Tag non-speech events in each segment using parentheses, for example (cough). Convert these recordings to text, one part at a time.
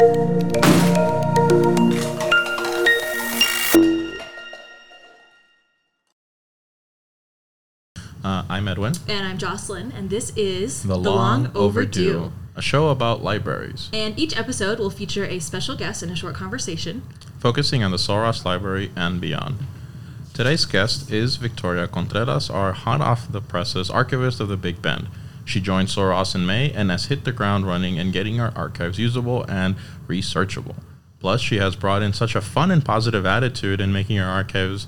Uh, I'm Edwin. And I'm Jocelyn, and this is The, Long, Overdue, a show about libraries, And each episode will feature a special guest and a short conversation. focusing on the Sul Ross Library and beyond. Today's guest is Victoria Contreras, our hot off the presses archivist of the Big Bend. She joined Sul Ross in May and has hit the ground running in getting our archives usable and researchable. Plus, she has brought in such a fun and positive attitude in making our archives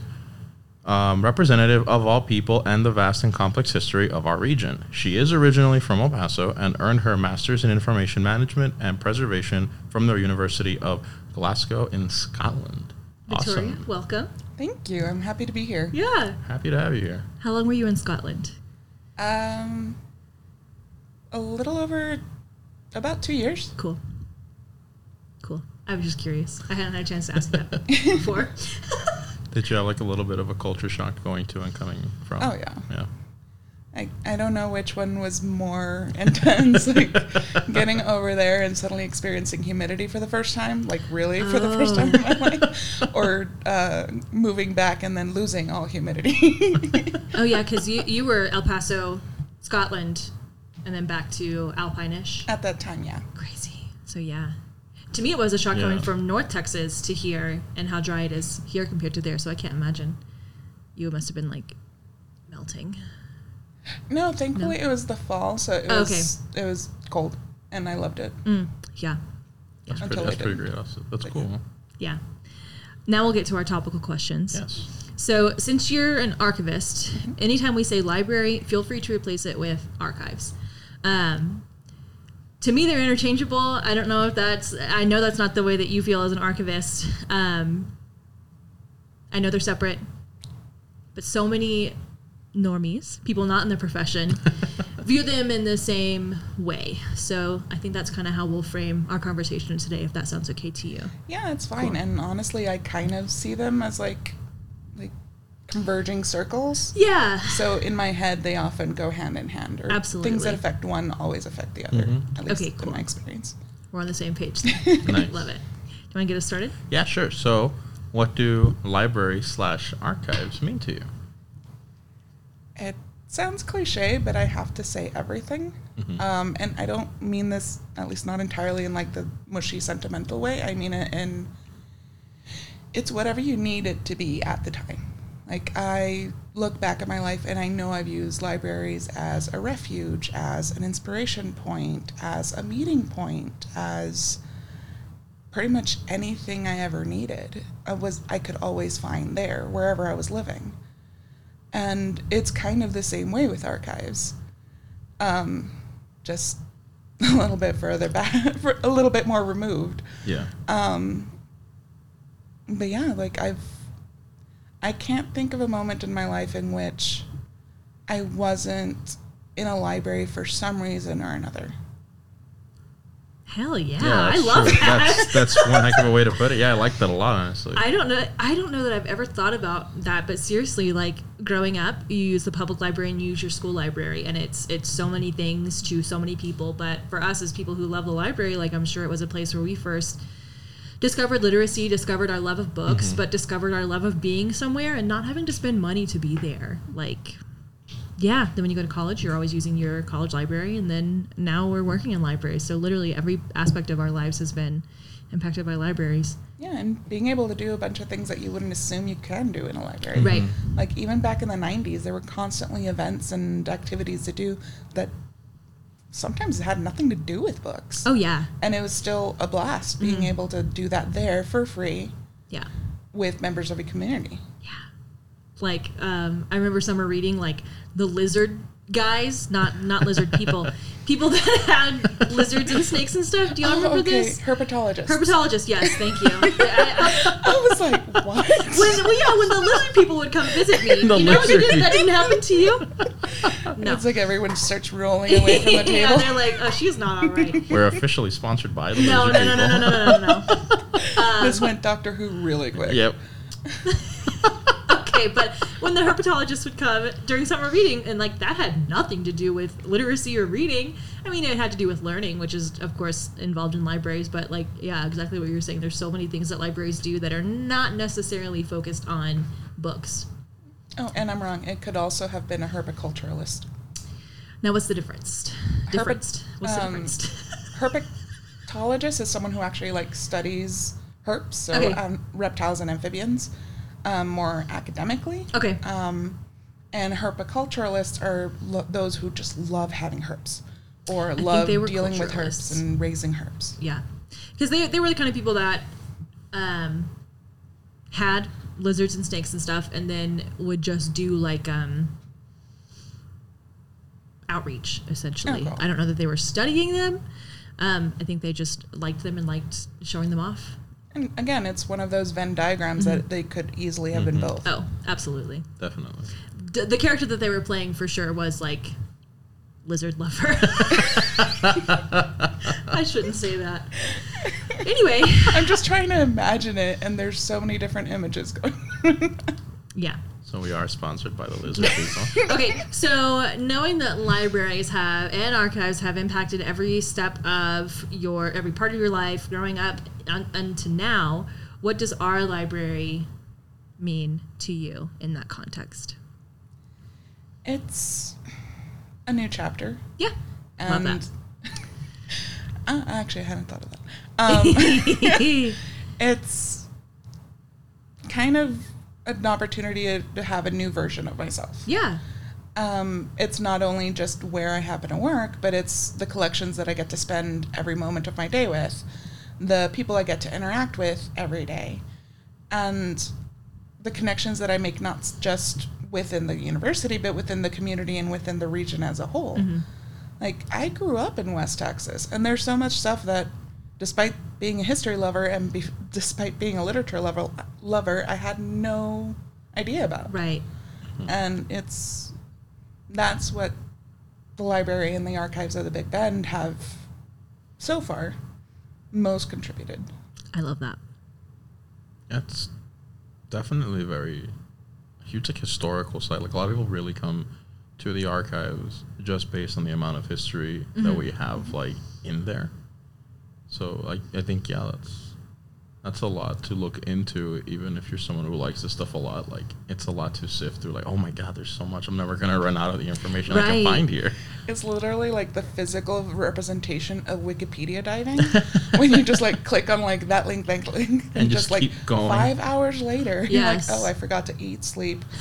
um, representative of all people and the vast and complex history of our region. She is originally from El Paso and earned her master's in information management and preservation from the University of Glasgow in Scotland. Victoria, Awesome. welcome. Thank you. I'm happy to be here. Yeah. Happy to have you here. How long were you in Scotland? Um, a little over about two years. Cool. Cool. I was just curious. I hadn't had a chance to ask that (laughs) before. (laughs) Did you have like a little bit of a culture shock going to and coming from? Oh yeah. Yeah. I, I don't know which one was more (laughs) intense, like getting over there and suddenly experiencing humidity for the first time, like really for the first time in my life, or uh, moving back and then losing all humidity. oh, yeah, because you, you were El Paso, Scotland, and then back to Alpine-ish. At that time, yeah. Crazy. So, yeah. To me, it was a shock Yeah. coming from North Texas to here and how dry it is here compared to there. So I can't imagine. You must have been like melting. No, thankfully it was the fall, so it Oh, was it was cold, and I loved it. Mm, yeah. That's Until pretty, that's pretty great. That's, that's But cool. Yeah. Now we'll get to our topical questions. Yes. So, since you're an archivist, anytime we say library, feel free to replace it with archives. Um, to me, they're interchangeable. I don't know if that's, I know that's not the way that you feel as an archivist. Um, I know they're separate, but so many normies, people not in the profession, (laughs) view them in the same way. So, I think that's kind of how we'll frame our conversation today, if that sounds okay to you. Yeah, it's fine. And honestly, I kind of see them as like like converging circles. Yeah. So in my head, they often go hand in hand. Or Things that affect one always affect the other. Mhm. At least Okay, cool. in my experience. We're on the same page. (laughs) Nice. Love it. Do you want to get us started? Yeah, sure. So, what do library slash archives mean to you? It sounds cliche, but I have to say everything. Mhm. Um, and I don't mean this, at least not entirely in like the mushy sentimental way. I mean it in it's whatever you need it to be at the time. Like I look back at my life and I know I've used libraries as a refuge, as an inspiration point, as a meeting point, as pretty much anything I ever needed. I was I could always find there wherever I was living. And it's kind of the same way with archives. Um, just (laughs) a little bit further back, (laughs) a little bit more removed. Yeah. Um, but yeah, like I've, I can't think of a moment in my life in which I wasn't in a library for some reason or another. Hell yeah! Yeah, I love true. that. That's that's one heck of a way to put it. Yeah, I like that a lot, honestly. I don't know. I don't know that I've ever thought about that, but seriously, like growing up, you use the public library and you use your school library, and it's it's so many things to so many people. But for us as people who love the library, like I'm sure it was a place where we first discovered literacy, discovered our love of books, Mhm. but discovered our love of being somewhere and not having to spend money to be there. Like, yeah. Then when you go to college, you're always using your college library, and then now we're working in libraries. So literally every aspect of our lives has been impacted by libraries. Yeah, and being able to do a bunch of things that you wouldn't assume you can do in a library. Right. Like even back in the 90s, there were constantly events and activities to do that sometimes it had nothing to do with books. Oh yeah, And it was still a blast being Mhm. able to do that there for free yeah. with members of a community. Yeah. Like um, I remember summer reading like the lizard guys, not not lizard people, (laughs) people that had lizards and snakes and stuff. Do y'all Oh, remember okay. this? Herpetologist. Herpetologist, yes, thank you. (laughs) I- I was like, (laughs) what? When well, yeah, when the lizard people would come visit me, The you know, lizard did, that didn't happen to you. (laughs) No. It's like everyone starts rolling away from the (laughs) yeah, table. they're like, oh, she's not all right. We're officially sponsored by the No, no, Lizard no, no, no, no, no, no, no. Um, this went Doctor Who really quick. Yep. Okay, but when the herpetologist would come during summer reading, and like that had nothing to do with literacy or reading. I mean, it had to do with learning, which is of course involved in libraries. But like, yeah, exactly what you're saying. There's so many things that libraries do that are not necessarily focused on books. Oh, and I'm wrong. It could also have been a herbiculturalist. Now, what's the difference? Difference. What's the um, difference? Herpetologist is someone who actually like studies herps, so Okay. um, reptiles and amphibians, um, more academically. okay. Um, and herpiculturalists are lo- those who just love having herps or think love dealing with herps and raising herps. Yeah, because they they were the kind of people that um, had lizards and snakes and stuff, and then would just do like um, outreach essentially. Oh, cool. I don't know that they were studying them. Um, I think they just liked them and liked showing them off. And again, it's one of those Venn diagrams that mm-hmm. they could easily have been mm-hmm. both. Oh, absolutely. Definitely. D- the character that they were playing for sure was like lizard lover. (laughs) I shouldn't say that. (laughs) Anyway, I'm just trying to imagine it, and there's so many different images going. on. yeah. So we are sponsored by the lizard (laughs) people. okay, so knowing that libraries have and archives have impacted every step of your every part of your life growing up un, unto now, what does our library mean to you in that context? it's a new chapter. Yeah, love And that. (laughs) Uh, actually, I hadn't thought of that. Um, (laughs) it's kind of an opportunity to, to have a new version of myself. yeah, Um, it's not only just where I happen to work, but it's the collections that I get to spend every moment of my day with, the people I get to interact with every day, and the connections that I make not just within the university, but within the community and within the region as a whole. Like, I grew up in West Texas, and there's so much stuff that, despite being a history lover and be- despite being a literature lover, lover, I had no idea about right. Hmm. and it's that's what the library and the archives of the Big Bend have so far most contributed. I love that. It's definitely very huge, like historical site. Like a lot of people really come to the archives just based on the amount of history that mm-hmm. we have like in there. So like I think yeah, that's that's a lot to look into. Even if you're someone who likes this stuff a lot, like it's a lot to sift through. Like oh my god, there's so much. I'm never gonna run out of the information I can find here. It's literally like the physical representation of Wikipedia diving when you just like (laughs) click on like that link, that link, and, And just, just like keep going. five hours later, Yes. you're like, oh, I forgot to eat, sleep. (laughs)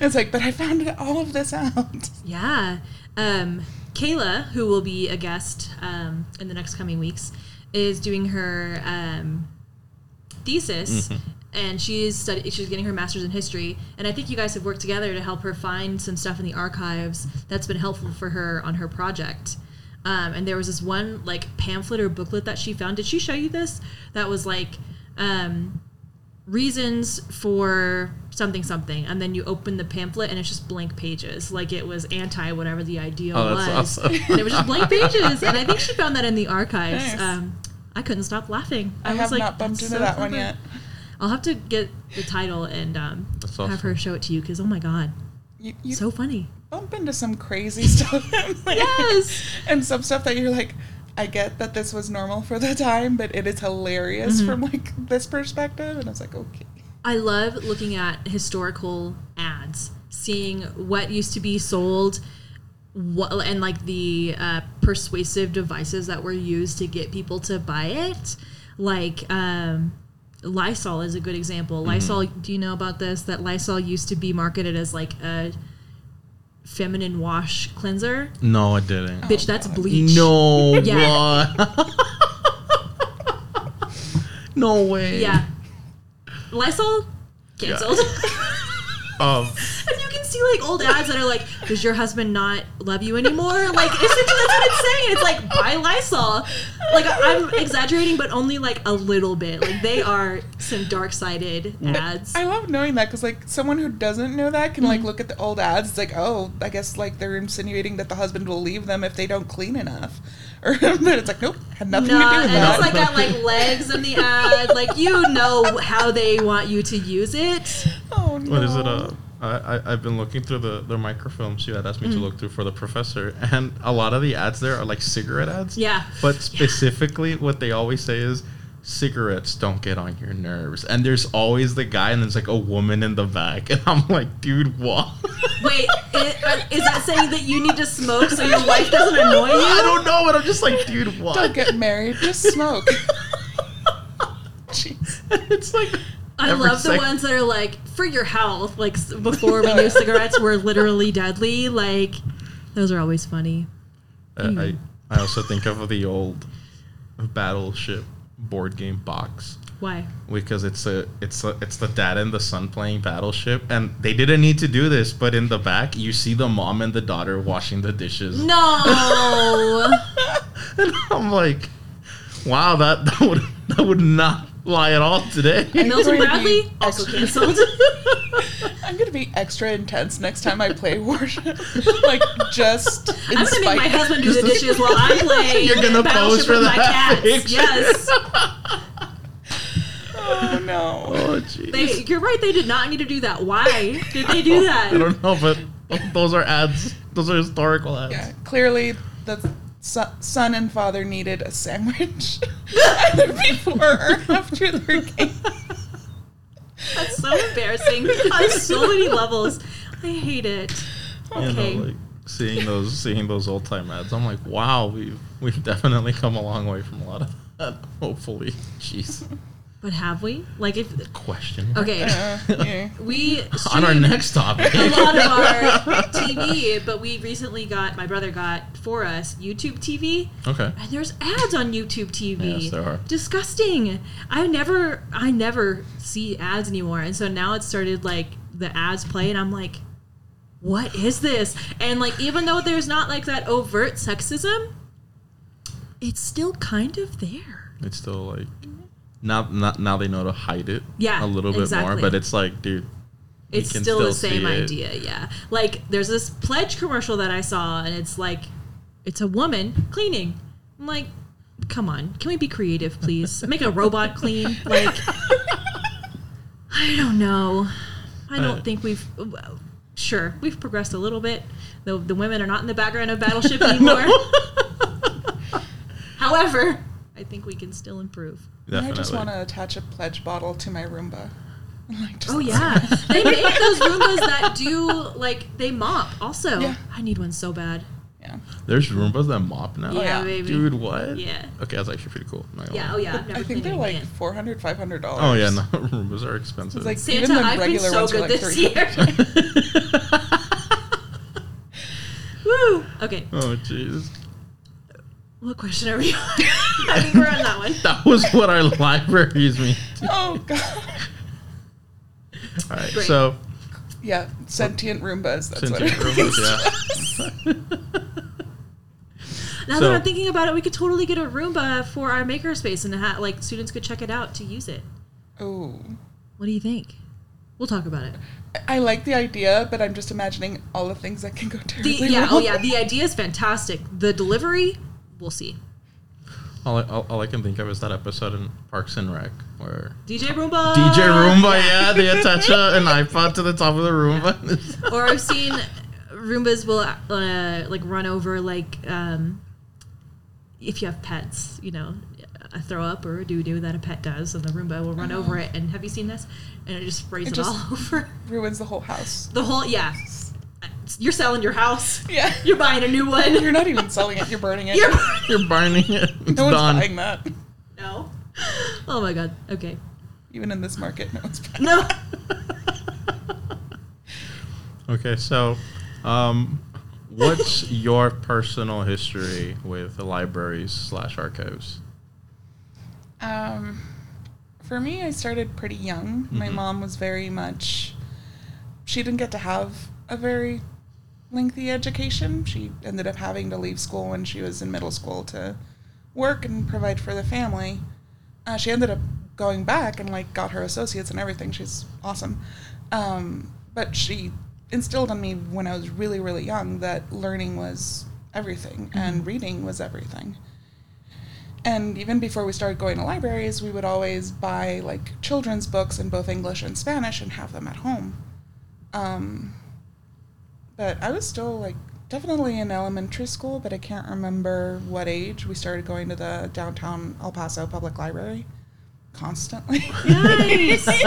it's like, but I found all of this out. Yeah. Um, Kayla, who will be a guest um, in the next coming weeks, is doing her um, thesis, and she's study- she's getting her master's in history. And I think you guys have worked together to help her find some stuff in the archives that's been helpful for her on her project. Um, and there was this one like pamphlet or booklet that she found. Did she show you this? That was like um, reasons for something something and then you open the pamphlet and it's just blank pages like it was anti whatever the ideal Oh, that's was awesome. and it was just blank pages and i think she found that in the archives Nice. um, i couldn't stop laughing I, was have like, not bumped "That's into so that one yet. i'll have to get the title and um, That's have her show it to you because oh my god You, you so funny bump into some crazy (laughs) stuff. like- Yes. (laughs) and some stuff that you're like, I get that this was normal for the time, but it is hilarious Mm-hmm. from like this perspective. And I was like, okay. I love looking at historical ads, seeing what used to be sold, what and like the uh, persuasive devices that were used to get people to buy it. Like um, Lysol is a good example. Lysol, do you know about this? That Lysol used to be marketed as like a feminine wash cleanser. No, I didn't. Bitch, that's bleach. No, (laughs) Yeah. what? no way. Yeah. Lysol canceled. Um, (laughs) And you can see like old ads that are like, "Does your husband not love you anymore?" Like essentially that's what it's saying. It's like buy Lysol. Like I'm exaggerating, but only like a little bit. Like they are some dark sided ads. I love knowing that because like someone who doesn't know that can Mm-hmm. like look at the old ads. It's like, oh, I guess like they're insinuating that the husband will leave them if they don't clean enough, (laughs) Or but it's like, nope, had nothing No, to do with and with it's that. like got like legs in the ad. Like you know how they want you to use it. oh no. What is it? Uh, I, I I've been looking through the the microfilms you had asked me Mm. to look through for the professor, and a lot of the ads there are like cigarette ads. Yeah. But specifically, what they always say is cigarettes don't get on your nerves, and there's always the guy, and there's like a woman in the back, and I'm like, dude, what? (laughs) Wait, i- uh, is that saying that you need to smoke so your wife doesn't annoy (laughs) you? I don't know, but I'm just like, dude, what? Don't get married, just (laughs) smoke. Jeez. it's like I love the ones that are like for your health. Like before we knew (laughs) cigarettes were literally deadly. Like those are always funny. Uh, I I also think of the old Battleship board game box Why? because it's a it's a, it's the dad and the son playing Battleship, and they didn't need to do this, but in the back you see the mom and the daughter washing the dishes, No. (laughs) and I'm like, wow, that that would that would not lie at all today. (laughs) Milton going to Bradley also extra- canceled. (laughs) I'm gonna be extra intense next time I play Warship. (laughs) like just in I'm gonna make my spite- husband do the dishes while I play. You're gonna pose for with my that cats. picture. Yes. Oh no. Oh jeez. You're right. They did not need to do that. Why did they do that? I don't know, but those are ads. Those are historical ads. Yeah, clearly the son, son and father needed a sandwich (laughs) either before or after their game. That's so embarrassing on so many levels. I hate it. You Okay. know, like seeing those seeing those old time ads, I'm like, wow, we've we've definitely come a long way from a lot of that. Hopefully, jeez. But have we? Like if Question. okay, Uh, (laughs) yeah. we (laughs) On our next topic. a lot of our (laughs) TV, but we recently got my brother got for us YouTube TV. okay. And there's ads on YouTube TV. Yes, there are. Disgusting. I never I never see ads anymore. And so now it started like the ads play and I'm like, what is this? And like even though there's not like that overt sexism, it's still kind of there. It's still like now, now now they know to hide it. Yeah, a little bit more, but it's like, dude, It's can still, the same see it. idea, yeah. Like there's this pledge commercial that I saw and it's like it's a woman cleaning. I'm like, come on, can we be creative, please? (laughs) Make a robot clean. Like I don't know. I don't Uh, think we've well, sure, we've progressed a little bit. The the women are not in the background of Battleship (laughs) anymore. (laughs) However, I think we can still improve. Definitely. I just want to attach a pledge bottle to my Roomba. (laughs) Like, Oh yeah, (laughs) they make those Roombas that do like they mop. Also, Yeah. I need one so bad. Yeah. There's Roombas that mop now. Yeah, yeah. baby. Dude, what? Yeah. Okay, that's actually pretty cool. Yeah. lie. Oh yeah. I've never I think they're like again. 400 500 dollars. Oh yeah, no, (laughs) Roombas are expensive. It's like Santa, even the I've been regular so ones are good like this 300. year. Woo. Okay. oh jeez. What question are we on? (laughs) I think we're on that one. (laughs) That was what our libraries mean. Oh god. All right, Great. so Yeah, sentient Roombas. That's sentient what it Roombas, yeah. (laughs) Now So- that I'm thinking about it, we could totally get a Roomba for our makerspace and ha- like students could check it out to use it. Oh. What do you think? We'll talk about it. I like the idea, but I'm just imagining all the things that can go The, terribly yeah, oh, wrong. oh yeah, the idea is fantastic. The delivery, we'll see. All I, all, all I can think of is that episode in Parks and Rec where DJ Roomba. DJ Roomba, yeah, they attach a, an iPod to the top of the Roomba. (laughs) or I've seen Roombas will uh, like run over like um, if you have pets, you know, a throw up or a doo doo that a pet does, and the Roomba will run over it. And have you seen this? And it just sprays it, It just- all (laughs) over Ruins the whole house. the whole. Yeah, you're selling your house. Yeah. You're buying a new one. You're not even selling it, you're burning it. (laughs) You're You're burning it. (laughs) It's no one's done. buying that. no. Oh my god. Okay. Even in this market, no one's buying No. (laughs) Okay, so um, what's your personal history with the libraries slash archives? Um, for me, I started pretty young. My Mhm. mom was very much. She didn't get to have a very lengthy education. She ended up having to leave school when she was in middle school to work and provide for the family. Uh, she ended up going back and like got her associates and everything. She's awesome. Um, but she instilled in me when I was really really young that learning was everything and reading was everything. and even before we started going to libraries, we would always buy like children's books in both English and Spanish and have them at home. Um, but I was still like definitely in elementary school, but I can't remember what age we started going to the downtown El Paso Public Library constantly. Nice. (laughs)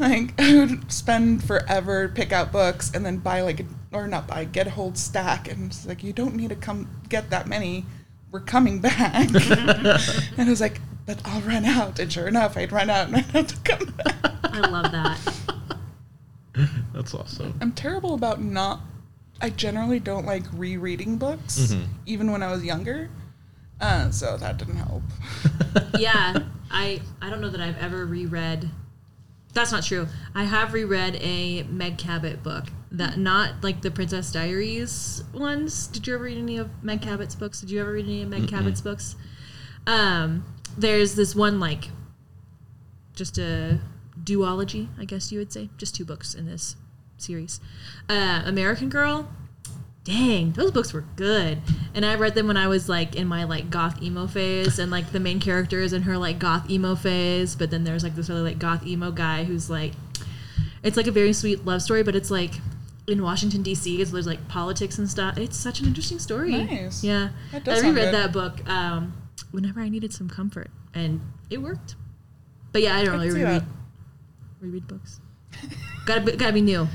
like I would spend forever pick out books and then buy like a, or not buy get a whole stack and it's like you don't need to come get that many. We're coming back. (laughs) and I was like, but I'll run out. And sure enough, I'd run out and I'd have to come back. I love that. (laughs) That's awesome. I'm terrible about not. I generally don't like rereading books, Mhm. even when I was younger. Uh, so that didn't help. (laughs) yeah, I I don't know that I've ever reread. That's not true. I have reread a Meg Cabot book. That not like the Princess Diaries ones. Did you ever read any of Meg Cabot's books? Did you ever read any of Meg Cabot's books? Um, there's this one like just a duology, I guess you would say, just two books in this series. Uh, American Girl. Dang, those books were good. And I read them when I was like in my like goth emo phase and like the main character is in her like goth emo phase, but then there's like this other like goth emo guy who's like it's like a very sweet love story, but it's like in Washington D.C. So there's like politics and stuff. It's such an interesting story. Nice. Yeah, That I reread that book um, whenever I needed some comfort, and it worked. But yeah, I don't I really see reread books. (laughs) gotta be, gotta be new,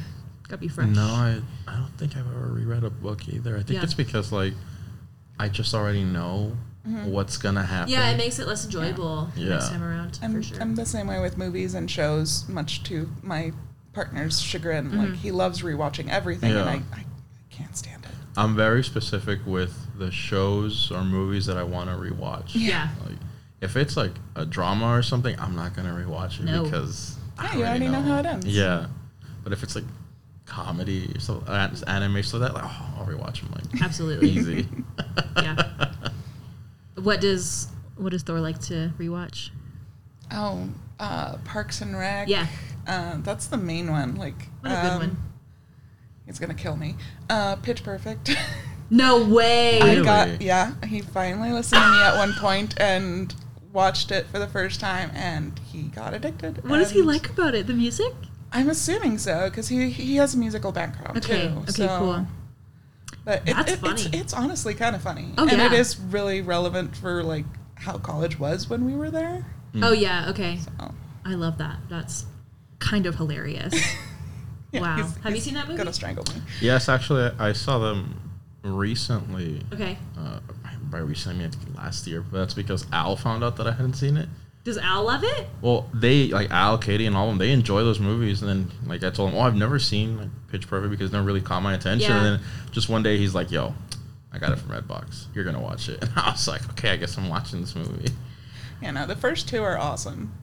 gotta be fresh. No, I, I don't think I've ever reread a book either. I think Yeah. it's because like I just already know Mm-hmm. what's gonna happen. Yeah, it makes it less enjoyable Yeah. next time around I'm, for sure. I'm the same way with movies and shows, much to my partner's chagrin. Like he loves rewatching everything, and Yeah. I, I can't stand it. I'm very specific with the shows or movies that I want to rewatch. yeah. Like, if it's like a drama or something, I'm not gonna rewatch it No. because I Yeah, you already know how it ends. Yeah, but if it's like comedy or so uh, anime, so that like oh, I'll rewatch them like Absolutely. easy. Yeah. What does what does Thor like to rewatch? Oh, uh, Parks and Rec. Yeah. Uh, that's the main one. Like, What a good um, one. It's gonna kill me. Uh, Pitch Perfect. No way. (laughs) I Really? got yeah. He finally listened to me at one point and watched it for the first time, and he got addicted. What does he like about it? The music? I'm assuming so because he he has a musical background Okay. too. Okay. so- Cool. But it, That's it- it's, funny. it's honestly kind of funny, Oh, and it yeah. is really relevant for like how college was when we were there. Oh yeah. Okay. Oh. I love that. That's kind of hilarious. (laughs) Yeah, Wow. he's- Have you seen that movie? Gonna strangle me. yes, actually, I saw them recently. Okay. Uh, by recently, I mean I think last year, but that's because Al found out that I hadn't seen it. Does Al love it? Well, they like Al, Katie, and all of them. They enjoy those movies, and then like I told him, oh, I've never seen like Pitch Perfect because it never really caught my attention. Yeah. And then just one day he's like, "Yo, I got it from Redbox. You're gonna watch it." (laughs) And I was like, "Okay, I guess I'm watching this movie." Yeah, no, the first two are awesome.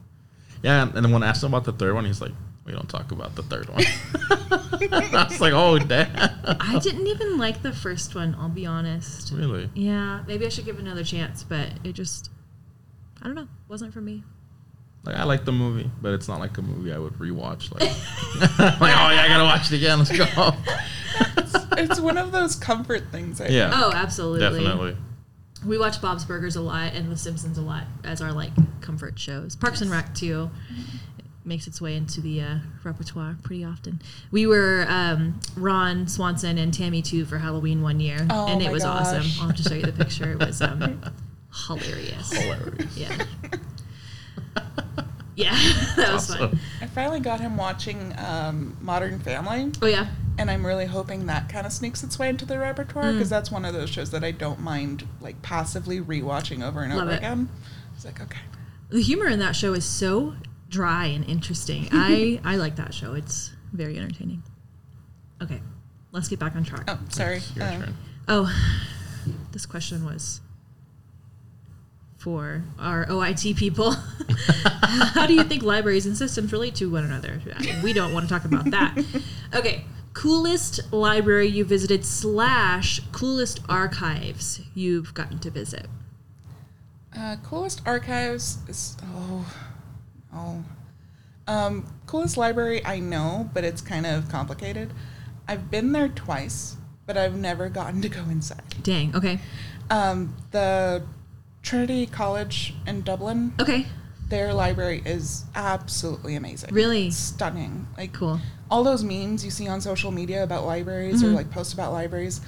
Yeah, and then when I asked him about the third one, he's like, "We don't talk about the third one." (laughs) I was like, "Oh, damn." I didn't even like the first one. I'll be honest. Really? Yeah. Maybe I should give it another chance, but it just. I don't know. Wasn't for me. Like I like the movie, but it's not like a movie I would rewatch. Like, (laughs) like oh yeah, I gotta watch it again. Let's go. It's one of those comfort things. I Yeah. Oh, absolutely. Definitely. We watch Bob's Burgers a lot and The Simpsons a lot as our like comfort shows. Parks and Rec too. It makes its way into the uh, repertoire pretty often. We were um, Ron Swanson and Tammy too for Halloween one year, Oh and it my was awesome. I'll have to show you the picture. It was um, (laughs) hilarious. Hilarious. Yeah, (laughs) yeah, (laughs) that was Awesome. fun. I finally got him watching um, Modern Family, Oh yeah, and I'm really hoping that kind of sneaks its way into the repertoire Mm. because that's one of those shows that I don't mind like passively rewatching over and Love over it. again. It's like okay, the humor in that show is so dry and interesting. (laughs) I I like that show. It's very entertaining. Okay, let's get back on track. oh sorry. Your Uh, turn. Oh, this question was for our OIT people. (laughs) How do you think libraries and systems relate to one another? We don't want to talk about that. Okay, coolest library you visited slash coolest archives you've gotten to visit. Uh, coolest archives is oh oh um, coolest library I know, but it's kind of complicated. I've been there twice, but I've never gotten to go inside. Dang. Okay. Um, the Trinity College in Dublin, Okay. their library is absolutely amazing. Really? stunning. Like Cool. all those memes you see on social media about libraries or Mhm. like posts about libraries,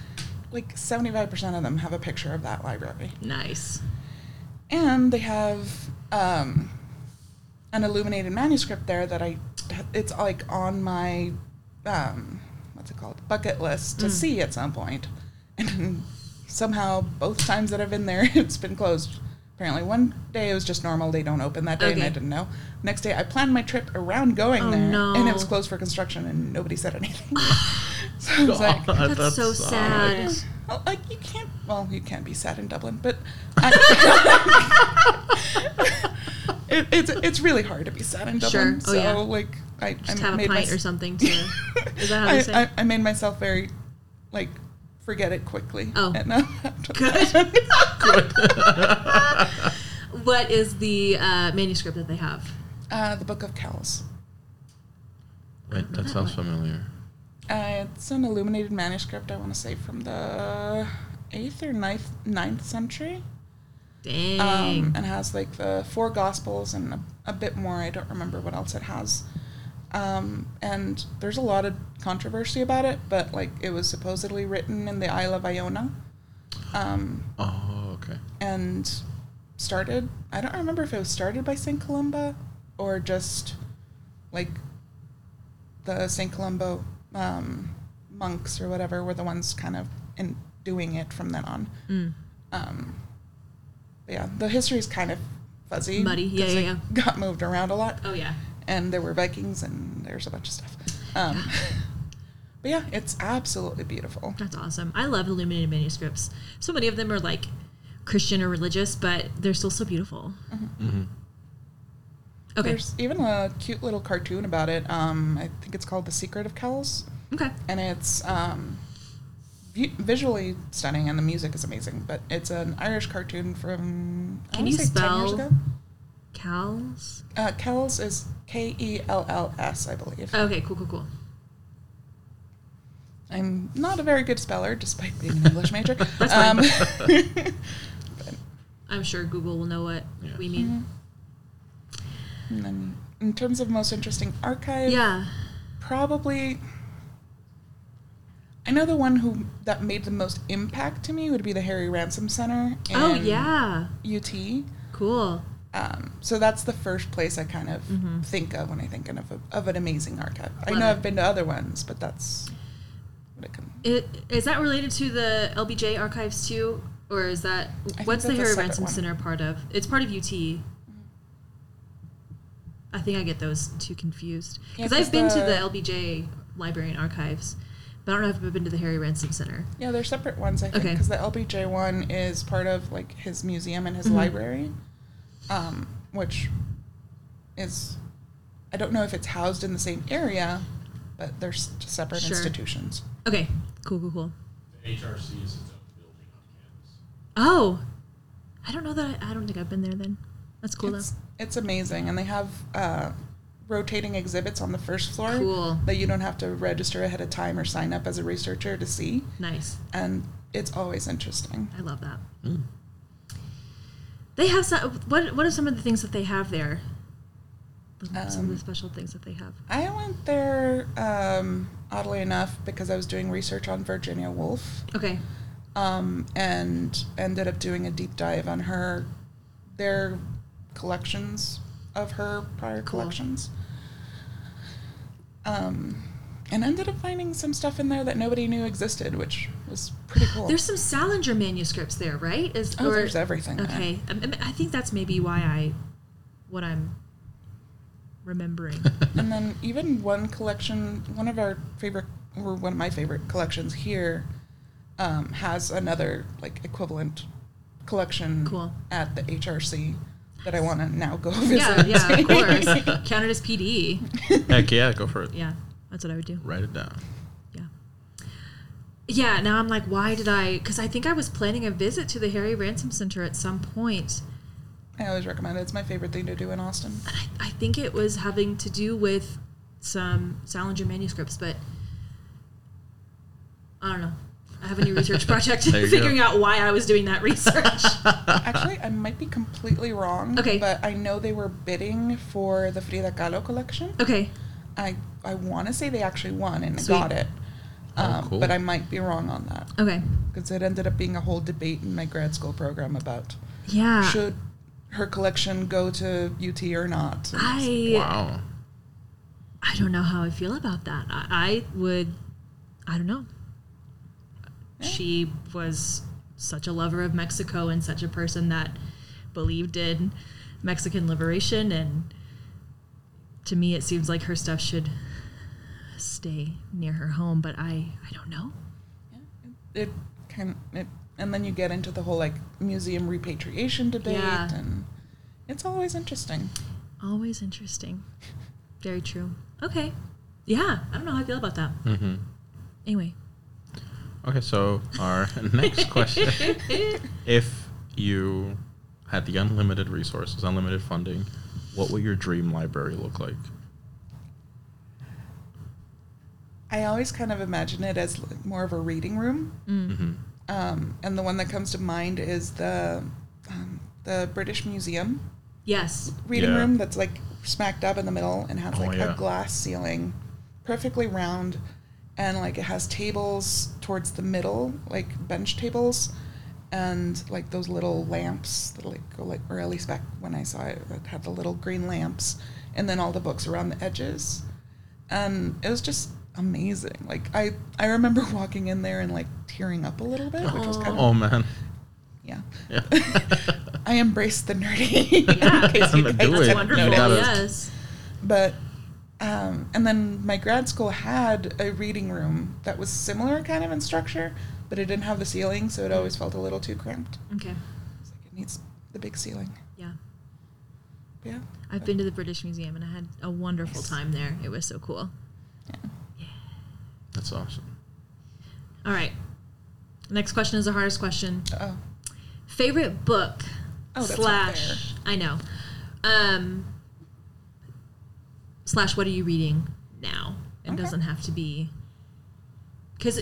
like 75% of them have a picture of that library. Nice. And they have um, an illuminated manuscript there that I, it's like on my, um, what's it called, bucket list to Mm. see at some point. And somehow, both times that I've been there, (laughs) it's been closed. Apparently, one day it was just normal; they don't open that day, and I didn't know. Next day, I planned my trip around going Oh, there, and it was closed for construction, and nobody said anything. (laughs) so I was like, God, That's so sucks. sad. well, like you can't. Well, you can't be sad in Dublin, but I, (laughs) it, it's it's really hard to be sad in Dublin. Sure. Oh, so yeah. like I, Just I have a made pint mys- or something to. (laughs) Is that how I, say? I, I made myself very like forget it quickly. Oh. And (laughs) now Good. Good. (laughs) what is the uh, manuscript that they have? uh, the Book of Kells. Wait, that sounds familiar. Uh, it's an illuminated manuscript. I want to say from the eighth or ninth ninth century. Dang. um, and has like the four gospels and a, a bit more. I don't remember what else it has. Um, and there's a lot of controversy about it, but like it was supposedly written in the Isle of Iona, um, Oh, okay. and started. I don't remember if it was started by Saint Columba or just like the Saint Columba um, monks or whatever were the ones kind of in doing it from then on. Mm. Um, yeah, the history is kind of fuzzy. Muddy. Yeah, 'cause yeah, it yeah. Got moved around a lot, Oh yeah. and there were Vikings, and there's a bunch of stuff. Um, (laughs) but yeah, it's absolutely beautiful. That's awesome. I love illuminated manuscripts. So many of them are like Christian or religious, but they're still so beautiful. Mm-hmm. Okay. There's even a cute little cartoon about it. Um, I think it's called The Secret of Kells, Okay. and it's um, vi- visually stunning, and the music is amazing. But it's an Irish cartoon from I Can wanna you say 10 years spell- ago. Cals. Uh, Kells is K E L L S, I believe. Okay. Cool. Cool. Cool. I'm not a very good speller, despite being an English major. (laughs) That's fine. Um, (laughs) I'm sure Google will know what Yeah. we mean. and then in terms of most interesting archive, Yeah. probably. I know the one who that made the most impact to me would be the Harry Ransom Center. Oh yeah. UT. Cool. Um, so that's the first place I kind of Mhm. think of when I think of, a, of an amazing archive. I know it. I've been to other ones, but that's what I can. It, is that related to the LBJ archives too, or is that what's the Harry Ransom one. Center part of? It's part of UT. I think I get those two confused Yeah, I've been to the- the LBJ Library and Archives, but I don't know if I've been to the Harry Ransom Center. Yeah, they're separate ones, I think, Okay. because the LBJ one is part of like his museum and his Mhm. library, um, which is, I don't know if it's housed in the same area, but they're separate Sure. institutions. Okay, cool, cool, cool. The HRC is its own building on campus. Oh, I don't know that. I, I don't think I've been there. Then that's cool It's, though. it's amazing, and they have uh, rotating exhibits on the first floor Cool. that you don't have to register ahead of time or sign up as a researcher to see, Nice. and it's always interesting. I love that. Mm. They have some. What What are some of the things that they have there? some of the Um, special things that they have. I went there, um, oddly enough, because I was doing research on Virginia Woolf. Okay. um, and ended up doing a deep dive on her, their collections of her prior Cool. collections. Um, and ended up finding some stuff in there that nobody knew existed, which was pretty cool. There's some Salinger manuscripts there, right? Is oh, there's everything. Okay, I, I- I think that's maybe why I, what I'm remembering. (laughs) and then even one collection, one of our favorite, or one of my favorite collections here, um, has another like equivalent collection Cool. at the HRC that I want to now go visit. yeah, yeah, of course. (laughs) Canada's it as PD. Heck yeah, go for it. Yeah, that's what I would do. Write it down. Yeah. Yeah, now I'm like, why did I? Because I think I was planning a visit to the Harry Ransom Center at some point. I always recommend it. It's my favorite thing to do in Austin. I, I think it was having to do with some Salinger manuscripts, but I don't know. I have a new research (laughs) project figuring go. out why I was doing that research. (laughs) Actually, I might be completely wrong. Okay. But I know they were bidding for the Frida Kahlo collection. okay. I I want to say they actually won and Sweet. got it. Oh, Um, cool. But I might be wrong on that Okay. because it ended up being a whole debate in my grad school program about Yeah. should her collection go to UT or not. And I Wow. I don't know how I feel about that. I, I would I don't know. She was such a lover of Mexico and such a person that believed in Mexican liberation and to me it seems like her stuff should stay near her home, but I I don't know. Yeah, it can it, and then you get into the whole like museum repatriation debate Yeah. and it's always interesting. Always interesting. Very true. Okay. Yeah, I don't know how I feel about that. Mm-hmm. Anyway. Okay, so our (laughs) next question: If you had the unlimited resources, unlimited funding, what would your dream library look like? I always kind of imagine it as more of a reading room. Mm-hmm. Um, and the one that comes to mind is the um, the British Museum Yes. reading Yeah. room that's like smack dab in the middle and has Oh, like yeah. a glass ceiling, perfectly round, and like it has tables towards the middle, like bench tables, and like those little lamps that like go like, or at least back when I saw it, it had the little green lamps, and then all the books around the edges, and it was just amazing. Like I I remember (laughs) walking in there and like tearing up a little bit, which was kind of Oh man. yeah. Yeah. (laughs) I embraced the nerdy. Yeah. (laughs) in case you Do guys it. That's wonderful. Yes. But um, and then my grad school had a reading room that was similar kind of in structure, but it didn't have the ceiling, so it always felt a little too cramped. Okay. It's like it needs the big ceiling. Yeah. Yeah. I've been to the British Museum and I had a wonderful Nice. time there. It was so cool. yeah. yeah. That's awesome. All right. Next question is the hardest question. Oh. Favorite book Oh, that's up slash I know. Um slash what are you reading now? It Okay. doesn't have to be because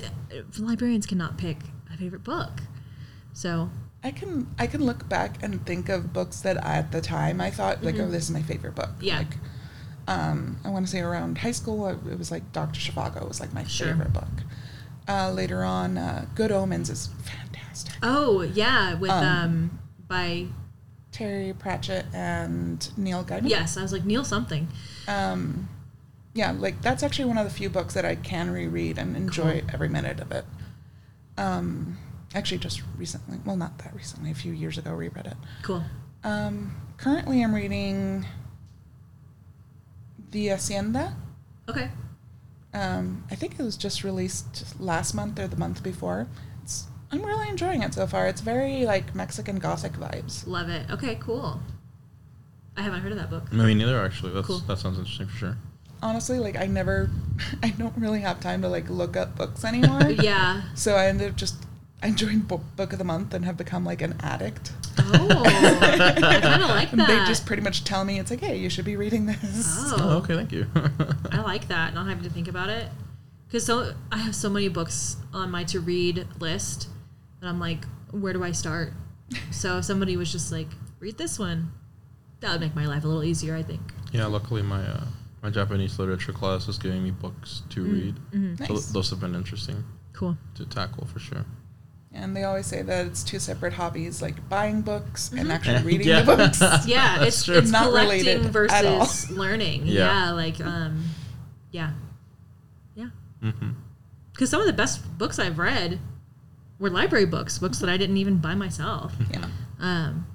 librarians cannot pick a favorite book. So I can I can look back and think of books that at the time I thought like oh this is my favorite book. Mm-hmm. Yeah. Like um, I want to say around high school uh, it was like Dr. Zhivago was like my Sure. favorite book. Uh, later on, uh, Good Omens is fantastic. oh yeah, with Um, um, by Terry Pratchett and Neil Gaiman. yes, I was like Neil something. Um, yeah, like that's actually one of the few books that I can reread and enjoy Cool. every minute of it. Um, actually, just recently, well, not that recently, a few years ago, reread it. Cool. Um, currently, I'm reading The Hacienda. Okay. Um, I think it was just released last month or the month before. It's, I'm really enjoying it so far. It's very like Mexican Gothic vibes. Love it. Okay, cool. I haven't heard of that book. Me neither, actually. That's Cool. that sounds interesting for sure. Honestly, like I never, (laughs) I don't really have time to like look up books anymore. (laughs) yeah. So I ended up just I joined Bo- Book of the Month and have become like an addict. Oh, I kind of like that. they just pretty much tell me it's like, hey, you should be reading this. Oh. Oh, okay, thank you. I (laughs) like that, not having to think about it. Because so I have so many books on my to read list that I'm like, where do I start? So if somebody was just like, read this one, that would make my life a little easier, I think. yeah, luckily my uh, my Japanese literature class is giving me books to read. Mhm. So Nice. those have been interesting Cool. to tackle for sure. And they always say that it's two separate hobbies, like buying books and Mhm. actually (laughs) reading Yeah. the books. (laughs) Yeah, it's true. it's Not collecting related at all. versus (laughs) learning. Yeah. Yeah. like um, yeah, yeah. Because some of the best books I've read were library books, books that I didn't even buy myself. Yeah. Um,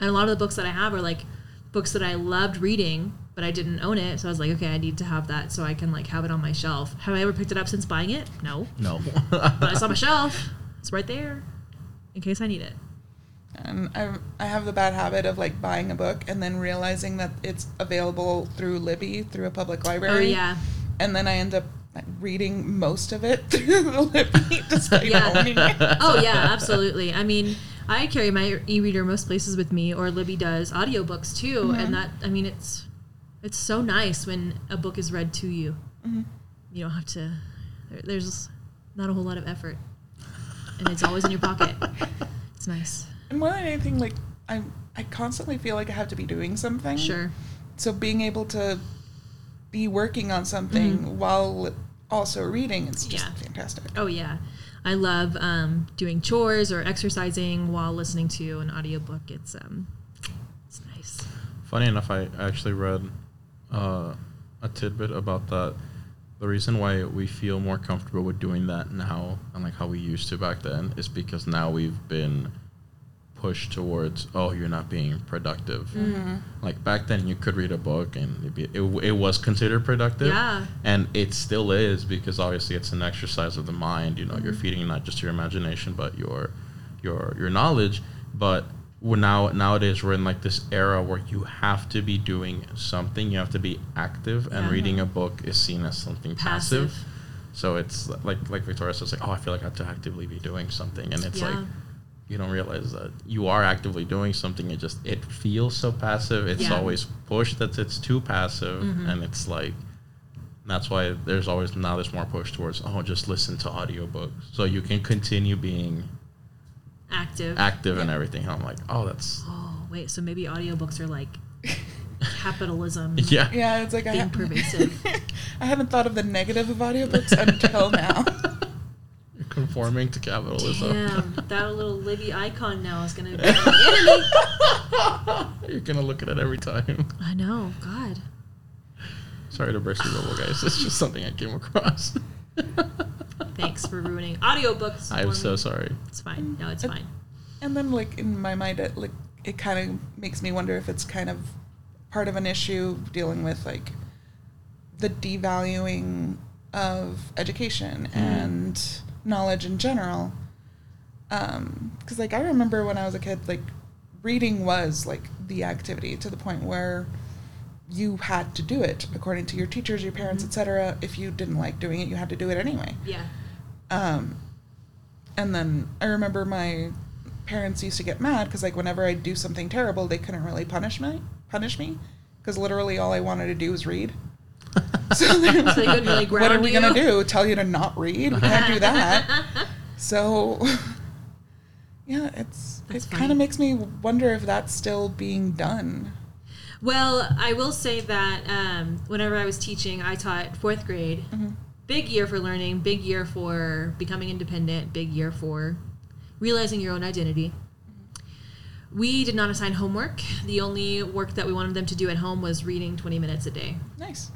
and a lot of the books that I have are like books that I loved reading, but I didn't own it. So I was like, okay, I need to have that so I can like have it on my shelf. Have I ever picked it up since buying it? No. No. (laughs) But it's on my shelf. It's right there in case I need it. And I, I have the bad habit of like buying a book and then realizing that it's available through Libby, through a public oh, library. Oh yeah. And then I end up like, reading most of it (laughs) through Libby (laughs) despite Yeah. owning it. Oh yeah, absolutely. I mean, I carry my e-reader most places with me, or Libby does audiobooks too, Mhm. and that I mean, it's it's so nice when a book is read to you. Mhm. You don't have to. There, there's not a whole lot of effort. and it's always in your pocket. (laughs) It's nice. And more than anything, like I, I constantly feel like I have to be doing something. Sure. So being able to be working on something while also reading is just Mm-hmm. Yeah. fantastic. Oh yeah. I love um, doing chores or exercising while listening to an audiobook. It's um, it's nice. Funny enough, I actually read uh, a tidbit about that. The reason why we feel more comfortable with doing that now, and like how we used to back then, is because now we've been pushed towards, oh, you're not being productive. Mm-hmm. Like back then, you could read a book and it'd be, it, it was considered productive. Yeah. And it still is because obviously it's an exercise of the mind. You know, Mm-hmm. you're feeding not just your imagination, but your your your knowledge. But we're now nowadays we're in like this era where you have to be doing something. You have to be active, and Yeah. reading a book is seen as something passive. Passive. So it's like like Victoria says, like, oh, I feel like I have to actively be doing something, and it's like Yeah. You don't realize that you are actively doing something. It just it feels so passive. It's Yeah. always pushed that it's too passive, Mhm. and it's like that's why there's always now there's more push towards oh just listen to audiobooks so you can continue being Active. active and everything. And I'm like oh that's oh wait, so maybe audiobooks are like (laughs) capitalism. yeah Yeah, it's like Being ha- pervasive. (laughs) I haven't thought of the negative of audiobooks until (laughs) now. You're conforming to capitalism. Damn, (laughs) that little Libby icon now is gonna be (laughs) my enemy. You're gonna look at it every time. I know. God. Sorry to burst your bubble, guys. It's just something I came across. (laughs) Thanks for ruining audiobooks. I'm so me. sorry. It's fine. No, it's fine. And then, like in my mind, it like it kind of makes me wonder if it's kind of part of an issue dealing with like the devaluing of education hmm. and knowledge in general. Because like I remember when I was a kid, like reading was like the activity to the point where you had to do it according to your teachers, your parents, etc. If you didn't like doing it, you had to do it anyway. Yeah. Um, and then I remember my parents used to get mad because like whenever I'd do something terrible, they couldn't really punish me. Punish me because literally all I wanted to do was read. (laughs) So, they couldn't really what are we you? gonna do? Tell you to not read? We can't do that. (laughs) So, (laughs) yeah, it's That's it kind of makes me wonder if that's still being done. Well, I will say that um, whenever I was teaching, I taught fourth grade. Big year for learning, big year for becoming independent, big year for realizing your own identity. We did not assign homework. The only work that we wanted them to do at home was reading 20 minutes a day. Nice.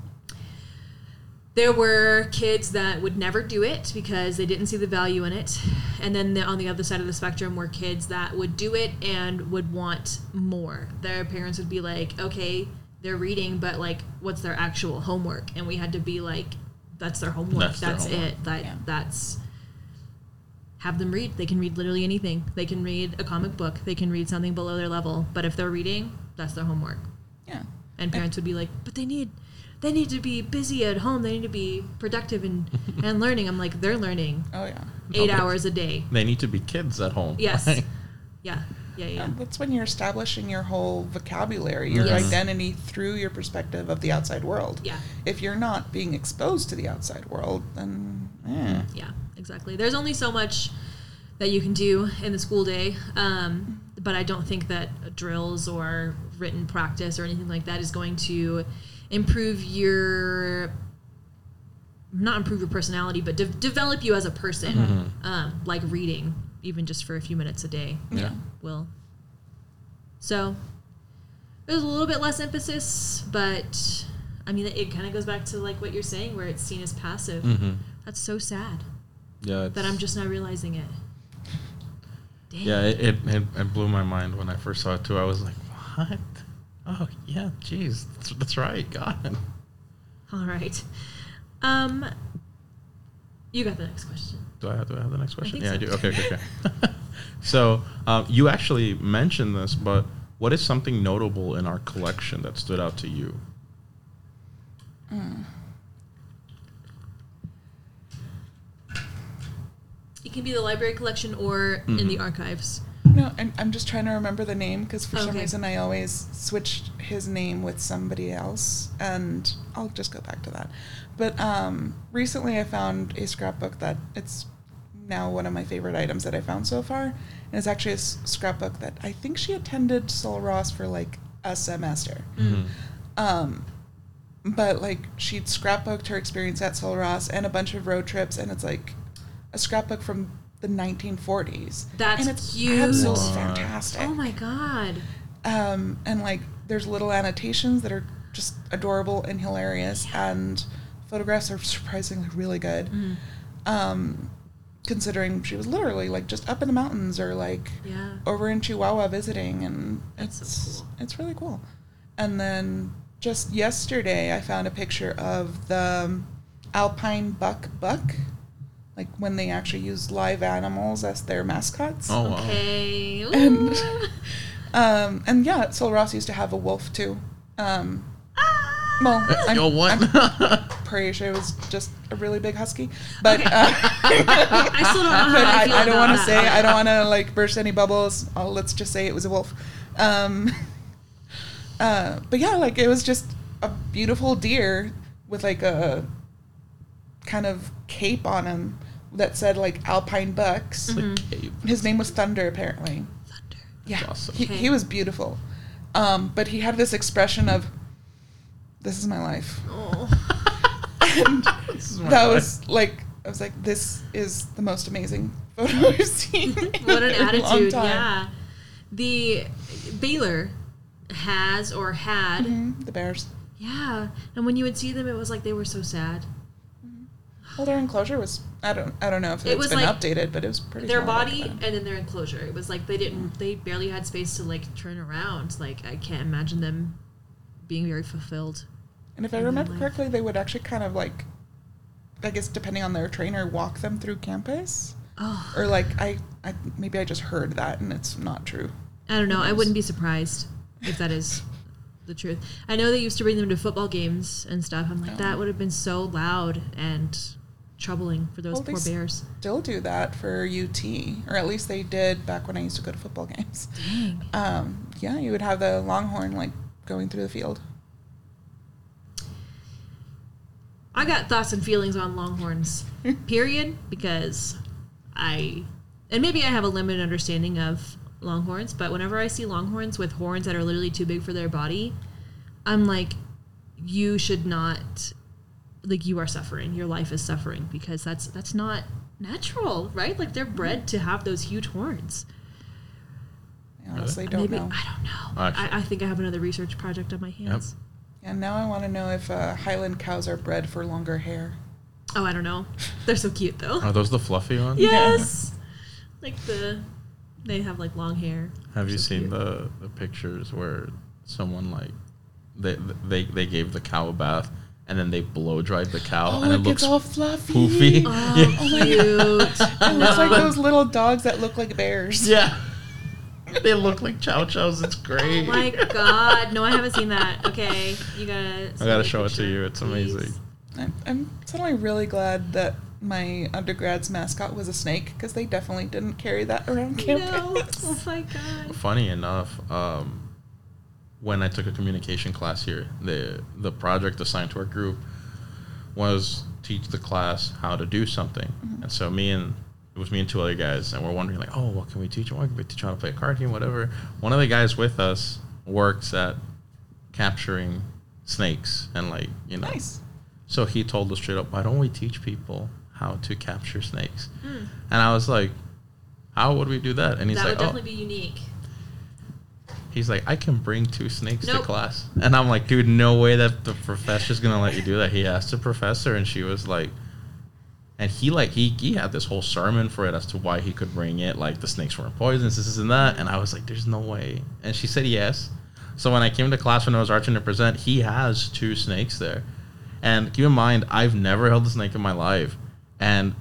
There were kids that would never do it because they didn't see the value in it. And then the, on the other side of the spectrum were kids that would do it and would want more. Their parents would be like, okay, they're reading, but like, what's their actual homework? And we had to be like, that's their homework. That's That's, their homework. it. That Yeah. That's have them read. They can read literally anything. They can read a comic book. They can read something below their level. But if they're reading, that's their homework Yeah. and parents would be like but they need they need to be busy at home they need to be productive and (laughs) and learning i'm like they're learning Oh yeah. eight Okay. hours a day They need to be kids at home. yes (laughs) Like, yeah yeah yeah Yeah, that's when you're establishing your whole vocabulary, your Yes. identity through your perspective of the outside world. yeah If you're not being exposed to the outside world, then eh. yeah exactly there's only so much that you can do in the school day um, but i don't think that drills or written practice or anything like that is going to improve your not improve your personality but de- develop you as a person Mhm. um, like reading even just for a few minutes a day Yeah. will so there's a little bit less emphasis but i mean it, kind of goes back to like what you're saying where it's seen as passive Mhm. that's so sad Yeah. that i'm just not realizing it Dang. Yeah, it, it, it, it blew my mind when I first saw it too. I was like, what? Oh, yeah, jeez. That's, that's right. God. all right um you got the next question Do I have, do I have the next question? think yeah, I do. Okay, okay, okay. (laughs) so, um, you actually mentioned this, but what is something notable in our collection that stood out to you? it can be the library collection or in the Mhm. archives No, and I'm just trying to remember the name because for some reason I always switched his name with somebody else, and I'll just go back to that. But um, recently I found a scrapbook that it's now one of my favorite items that I found so far. And it's actually a s- scrapbook that I think she attended Sul Ross for like a semester. Mhm. Um, but like she'd scrapbooked her experience at Sul Ross and a bunch of road trips, and it's like a scrapbook from the 1940s. That's and it's cute. absolutely fantastic. Oh my god. Um, and like there's little annotations that are just adorable and hilarious, and photographs are surprisingly really good. Mm. Um, considering she was literally like just up in the mountains or like Yeah. over in Chihuahua visiting, and That's so it's cool. it's really cool. And then just yesterday, I found a picture of the Alpine buck buck, like when they actually use live animals as their mascots. Oh wow. Okay. (laughs) And- Um, and yeah, Sul Ross used to have a wolf too. Um, Ah. well, (laughs) I'm, Yo, what? I'm (laughs) pretty sure it was just a really big husky, but uh, I still don't know how but I I, feel I don't want to say I don't want to like burst any bubbles. Uh, let's just say it was a wolf. Um, uh, but yeah, like it was just a beautiful deer with like a kind of cape on him that said like Alpine Bucks. Mm-hmm. His name was Thunder, apparently. Thunder. Yeah, awesome. he, Okay. he was beautiful, um, but he had this expression of, "This is my life," Oh. (laughs) (laughs) and This is my that life. was like I was like, "This is the most amazing photo (laughs) I've seen." what an in a long attitude. time. Yeah. The Baylor has or had. Mhm, The bears. Yeah. And when you would see them, it was like they were so sad. Well, their enclosure was I don't I don't know if It it's was been like updated, but it was pretty. their body and then their enclosure. It was like they didn't, mm. they barely had space to like turn around. Like, I can't imagine them being very fulfilled. And if I remember correctly, they would actually kind of like, I guess depending on their trainer, walk them through campus, Oh. or like I, I maybe I just heard that and it's not true. I don't know. I wouldn't be surprised if that is the truth. I know they used to bring them to football games and stuff. I'm like, Oh. that would have been so loud and troubling for those Well, poor bears. Still do that for UT, or at least they did back when I used to go to football (laughs) games. Dang. Um, yeah, you would have the longhorn like going through the field. I got thoughts and feelings on longhorns, (laughs) period, because I, and maybe I have a limited understanding of longhorns, but whenever I see longhorns with horns that are literally too big for their body, I'm like, you should not, like, you are suffering. Your life is suffering because that's that's not natural, right? Like they're bred to have those huge horns. I honestly don't maybe know. I don't know. Actually- I, I think I have another research project on my hands. And now I want to know if uh, Highland cows are bred for longer hair. Oh, I don't know. They're so cute though. Are those the fluffy ones? Yes. Like the they have like long hair. Have They're you so seen cute. the the pictures where someone like they they they gave the cow a bath and then they blow dried the cow Oh, and it it looks gets all fluffy. poofy? Oh, (laughs) Yeah. cute. It looks like (laughs) those little dogs that look like bears. Yeah. they look like chow chows. It's great. Oh my god. No, I haven't seen that. Okay. You gotta I gotta show it to you. It's please. amazing. I'm, I'm suddenly really glad that my undergrad's mascot was a snake because they definitely didn't carry that around campus. No. Oh my god. Funny enough, um, when I took a communication class here, the the project assigned to our group was teach the class how to do something. And so me and it was me and two other guys, and we're wondering like, oh, what can we teach them? What can we teach them how to play a card game, whatever. One of the guys with us works at capturing snakes and like you know. Nice. So he told us straight up, why don't we teach people how to capture snakes? Hmm. And I was like, how would we do that? And he's like, that like, would oh, definitely be unique. He's like, I can bring two snakes to class. And I'm like, dude, no way that the professor's gonna let you do that. He asked the professor, and she was like, and he like he he had this whole sermon for it as to why he could bring it, like the snakes weren't poisonous, this, this and that. And I was like, there's no way. And she said yes. So when I came to class when I was arching to present, he has two snakes there. And keep in mind, I've never held a snake in my life. And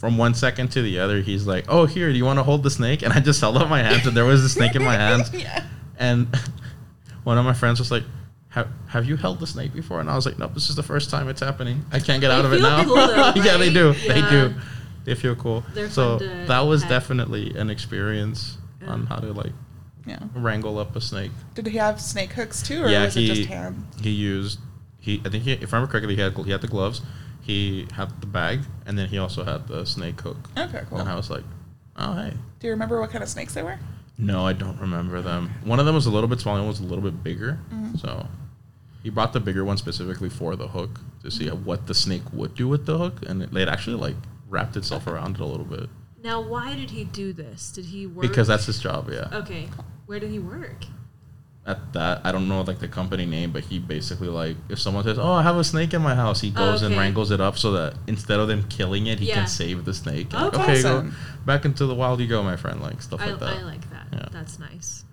from one second to the other, he's like, "Oh, here, do you want to hold the snake?" And I just held up my hands, and there was a snake in my (laughs) hands. yeah. And (laughs) one of my friends was like, have, have you held the snake before? And I was like, nope, this is the first time it's happening. I can't get They out of it now. cool though, (laughs) yeah, they right? do. They do. They feel cool. They're so fun to that was pet. definitely an experience Yeah. on how to like Yeah. wrangle up a snake. Did he have snake hooks too, or yeah, was he it just hand? he used he. I think he, if I remember correctly, he had he had the gloves. He he had the bag, and then he also had the snake hook. Okay, cool. And I was like, oh hey. Do you remember what kind of snakes they were? No, I don't remember them. One of them was a little bit smaller, one was a little bit bigger. Mm-hmm. So he brought the bigger one specifically for the hook to see what the snake would do with the hook, and it, it actually like wrapped itself around it a little bit Now, why did he do this? Did he work? because that's his job. Yeah. Okay. Where did he work? At that, I don't know like the company name, but he basically like if someone says, "Oh, I have a snake in my house," he goes and Okay. wrangles it up so that instead of them killing it, he Yeah. can save the snake. And, like, Okay. okay, go back into the wild you go, my friend. Like stuff I, like that. I like that. Yeah. That's nice.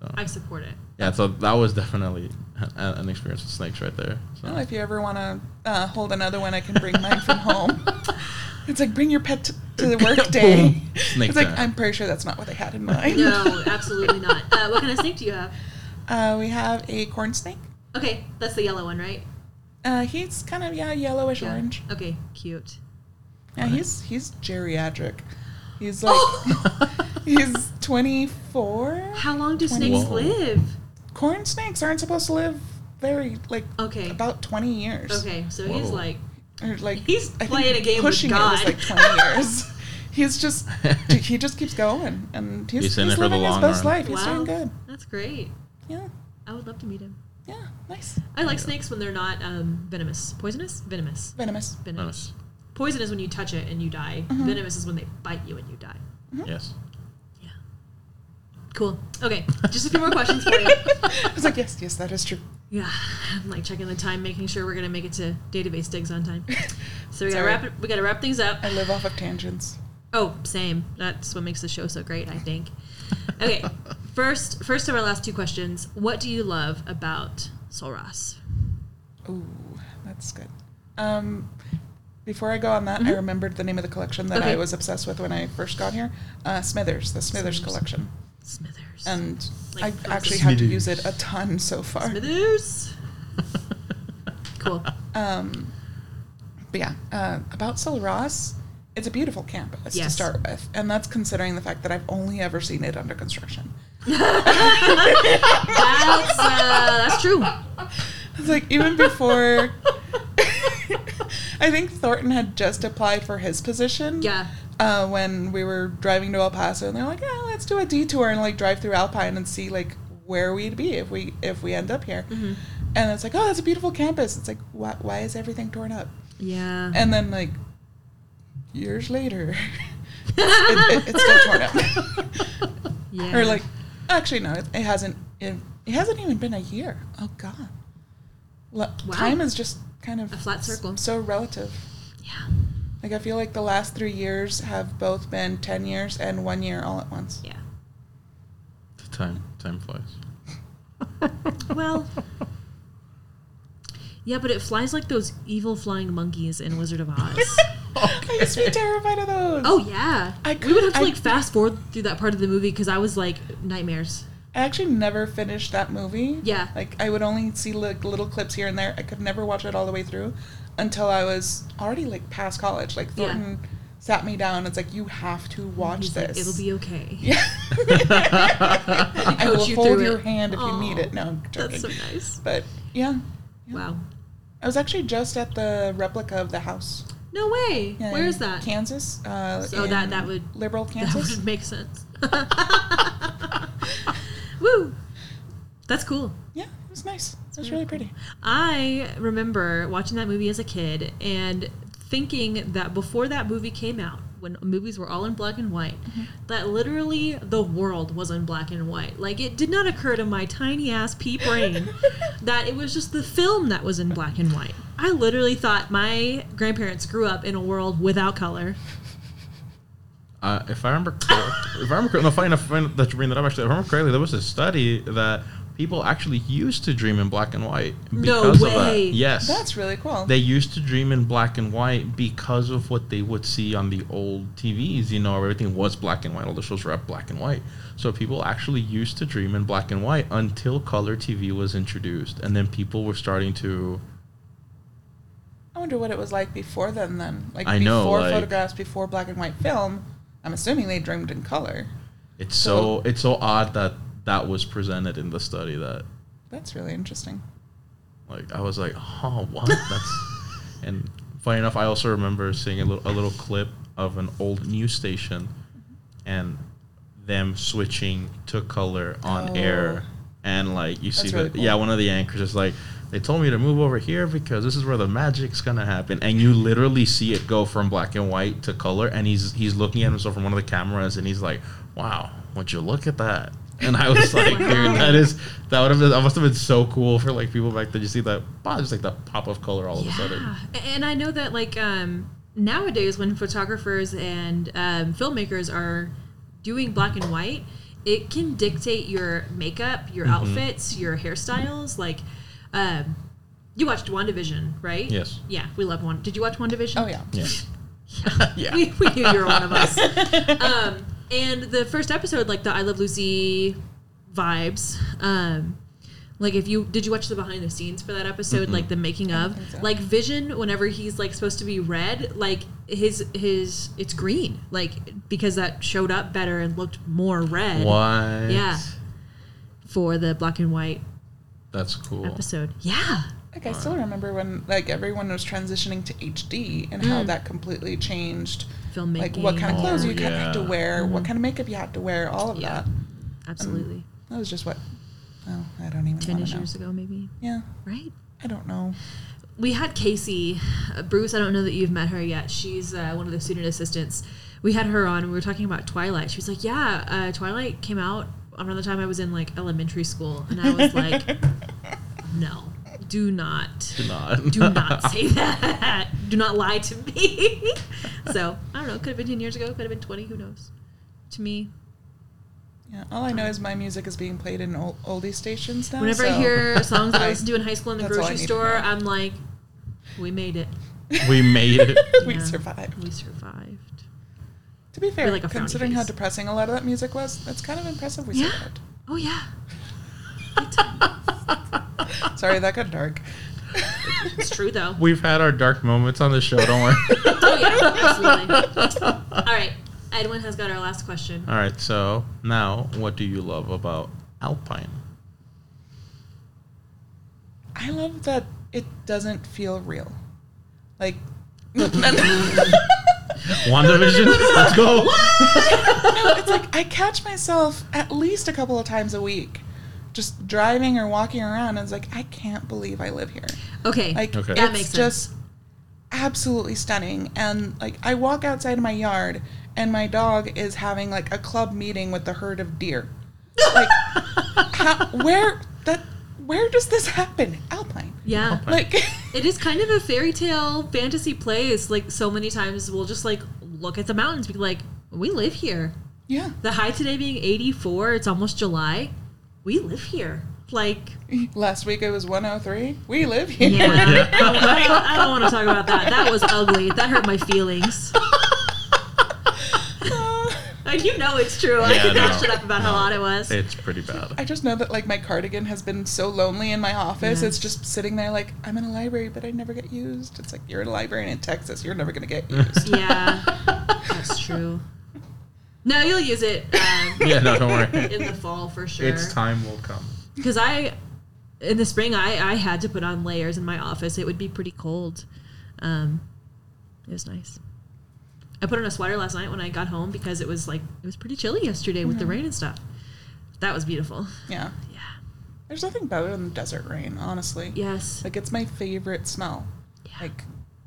so. I support it. yeah, so that was definitely an experience with snakes right there. So. Well, if you ever want to uh, hold another one, I can bring mine from home. (laughs) It's like bring your pet to, to the (laughs) work day. Snake it's like time. I'm pretty sure that's not what they had in mind. No, (laughs) absolutely not. Uh, what kind of snake do you have? Uh, we have a corn snake. Okay, that's the yellow one, right? Uh, he's kind of yeah yellowish Yeah. orange. Okay, cute. Yeah, he's he's geriatric. He's like (laughs) he's 24. How long do Twenty- snakes Whoa. live? Corn snakes aren't supposed to live very like Okay. about 20 years. Okay, so he's like, Or, like He's I think playing a game with pushing it was God. like 20 years. (laughs) He's just (laughs) he just keeps going and he's, He's he's it for the living his best run. life. He's wow, doing good. that's great. Yeah. I would love to meet him. Yeah. Nice. I like Yeah. snakes when they're not um, venomous. Poisonous? Venomous. Venomous. Venomous. Poison is when you touch it and you die. Mhm. Venomous is when they bite you and you die. yes. Yeah. Cool. Okay, just a few more (laughs) questions for you. I was like, yes, yes, that is true. Yeah, I'm like checking the time, making sure we're gonna make it to database digs on time. So we gotta Sorry. wrap it. We gotta wrap things up. I live off of tangents. Oh, same. That's what makes the show so great, I think. Okay, (laughs) first, first of our last two questions. What do you love about Sul Ross? Ooh, that's good. Um, before I go on that, I Mhm. remembered the name of the collection that Okay. I was obsessed with when I first got here. Uh, Smithers, the Smithers, Smithers. collection, Smithers. and Like I actually the- had to use it a ton so far. Smithers. (laughs) Cool. Um, but yeah, uh, about Sul Ross, it's a beautiful campus to start with, and that's considering the fact that I've only ever seen it under construction. That's uh, that's true. It's like even before. (laughs) I think Thornton had just applied for his position. Yeah. Uh, when we were driving to El Paso, and they're like, "Yeah, let's do a detour and like drive through Alpine and see like where we'd be if we if we end up here." Mm-hmm. And it's like, "Oh, that's a beautiful campus." It's like, why, why is everything torn up? Yeah. And then like years later, (laughs) it, it, it's still torn up. (laughs) yeah. or like, actually, no, it, it hasn't. It, it hasn't even been a year. Oh God, Le- Wow. time is just kind of A flat circle. s- So relative. Yeah. Like I feel like the last three years have both been ten years and one year all at once. Yeah. time time flies. (laughs) Well. Yeah, but it flies like those evil flying monkeys in Wizard of Oz. (laughs) (laughs) I used to be terrified of those. oh yeah. I we would have to I- like fast forward through that part of the movie because I was like nightmares. I actually never finished that movie. Yeah. Like I would only see like little clips here and there. I could never watch it all the way through until I was already like past college. Like Yeah. Thornton sat me down. It's like you have to watch He's like, this. It'll be okay. (laughs) Yeah. (laughs) I will you hold your it. hand if you need it. No, I'm joking. That's so nice. But yeah, yeah. Wow. I was actually just at the replica of the house. No way. Yeah, Where is that? Kansas. Uh, So that- that would- liberal Kansas. That would make sense. (laughs) Woo. That's cool. yeah, it was nice. It was really pretty. I remember watching that movie as a kid and thinking that before that movie came out, when movies were all in black and white, that literally the world was in black and white. Like it did not occur to my tiny ass pea (laughs) brain that it was just the film that was in black and white. I literally thought my grandparents grew up in a world without color. Uh, if I remember, cor- if I remember, cor- no, funny enough funny that you bring that up. Actually, if I remember correctly, there was a study that people actually used to dream in black and white No because way. of that. Yes, That's really cool. they used to dream in black and white because of what they would see on the old TVs. You know, everything was black and white. All the shows were up black and white. So people actually used to dream in black and white until color TV was introduced, and then people were starting to. I wonder what it was like before then. Then, like I before know, like- photographs, before black and white film. I'm assuming they dreamed in color. It's so it's so odd that that was presented in the study that That's really interesting. like I was like, oh what? That's (laughs) and funny enough, I also remember seeing a little a little clip of an old news station, mm-hmm. and them switching to color on Oh. air, and like you see really cool. yeah, one of the anchors is like. They told me to move over here because this is where the magic's gonna happen, and you literally see it go from black and white to color, and he's he's looking at himself from one of the cameras, and he's like, "Wow, would you look at that?" And I was like, "Dude, that is that would have been that must have been so cool for like people back then. You see that, just like the pop of color all of a sudden." Yeah, and I know that like um, nowadays when photographers and um, filmmakers are doing black and white, it can dictate your makeup, your outfits, your hairstyles. Like, um, you watched WandaVision, right? Yes. Yeah, we love one. Did you watch WandaVision? Oh yeah. Yeah. (laughs) yeah. (laughs) we, (laughs) we knew you were one of us. And the first episode, like the I Love Lucy vibes. Um, like if you did you watch the behind the scenes for that episode, like the making of, so. like Vision, whenever he's like supposed to be red, like his his it's green, like because that showed up better and looked more red. Why? Yeah. For the black and white That's cool. episode, yeah, Like I still remember when like everyone was transitioning to HD and how that completely changed filmmaking. like what kind of clothes you kind of had to yeah. wear, what kind of makeup you had to wear, all of Yeah. that. absolutely That was just what oh, I don't even ten want know. years ago, maybe, Yeah, right? I don't know. we had Casey uh, Bruce. I don't know that you've met her yet. She's uh, one of the student assistants. We had her on. and We were talking about Twilight. She was like, "Yeah, uh, Twilight came out around the time I was in like elementary school," and I was like, (laughs) "No, do not, Do not. do not (laughs) say that. Do not lie to me." (laughs) so I don't know. Could have been ten years ago. Could have been twenty. Who knows? To me, Yeah, all I know is my music is being played in old, oldie stations now. whenever I hear (laughs) songs that I I- listened to in high school in the that's grocery store. I'm like, "We made it. we made it. we survived. We survived." To be fair, like considering how depressing a lot of that music was, that's kind of impressive. We Yeah. survived. Oh yeah. (laughs) Sorry, that got dark. It's true though. We've had our dark moments on the show. Don't worry. (laughs) Oh yeah, absolutely. All right, Edwin has got our last question. All right. So now, what do you love about Alpine? I love that it doesn't feel real. Like, (laughs) WandaVision. Let's go. no, it's like I catch myself at least a couple of times a week just driving or walking around and it's like I can't believe I live here. Okay, Like Okay. That it's makes sense. just absolutely stunning and like I walk outside of my yard and my dog is having like a club meeting with the herd of deer. Like (laughs) how, where that where does this happen? Alpine. yeah, Like (laughs) it is kind of a fairy tale fantasy place. Like so many times, we'll just like look at the mountains, be like, we live here. yeah. The high today being 84. It's almost July. We live here. Like, Last week it was 103. We live here. yeah, I don't, I don't, I don't want to talk about that. That was ugly. That hurt my feelings. (laughs) Like, you know it's true. I Yeah, could not no. shut up about how hot it was. It's pretty bad. I just know that like my cardigan has been so lonely in my office. Yeah. It's just sitting there like I'm in a library, but I never get used. It's like you're in a library in Texas. You're never gonna get (laughs) used. Yeah, that's true. No, you'll use it um, (laughs) Yeah. No, don't worry. in the fall for sure. Its time will come. Because I, in the spring, I, I had to put on layers in my office. It would be pretty cold. Um, it was nice. I put on a sweater last night when I got home because it was like it was pretty chilly yesterday with the rain and stuff. That was beautiful. yeah. Yeah. There's nothing better than desert rain, honestly. Yes. Like it's my favorite smell. Yeah. Like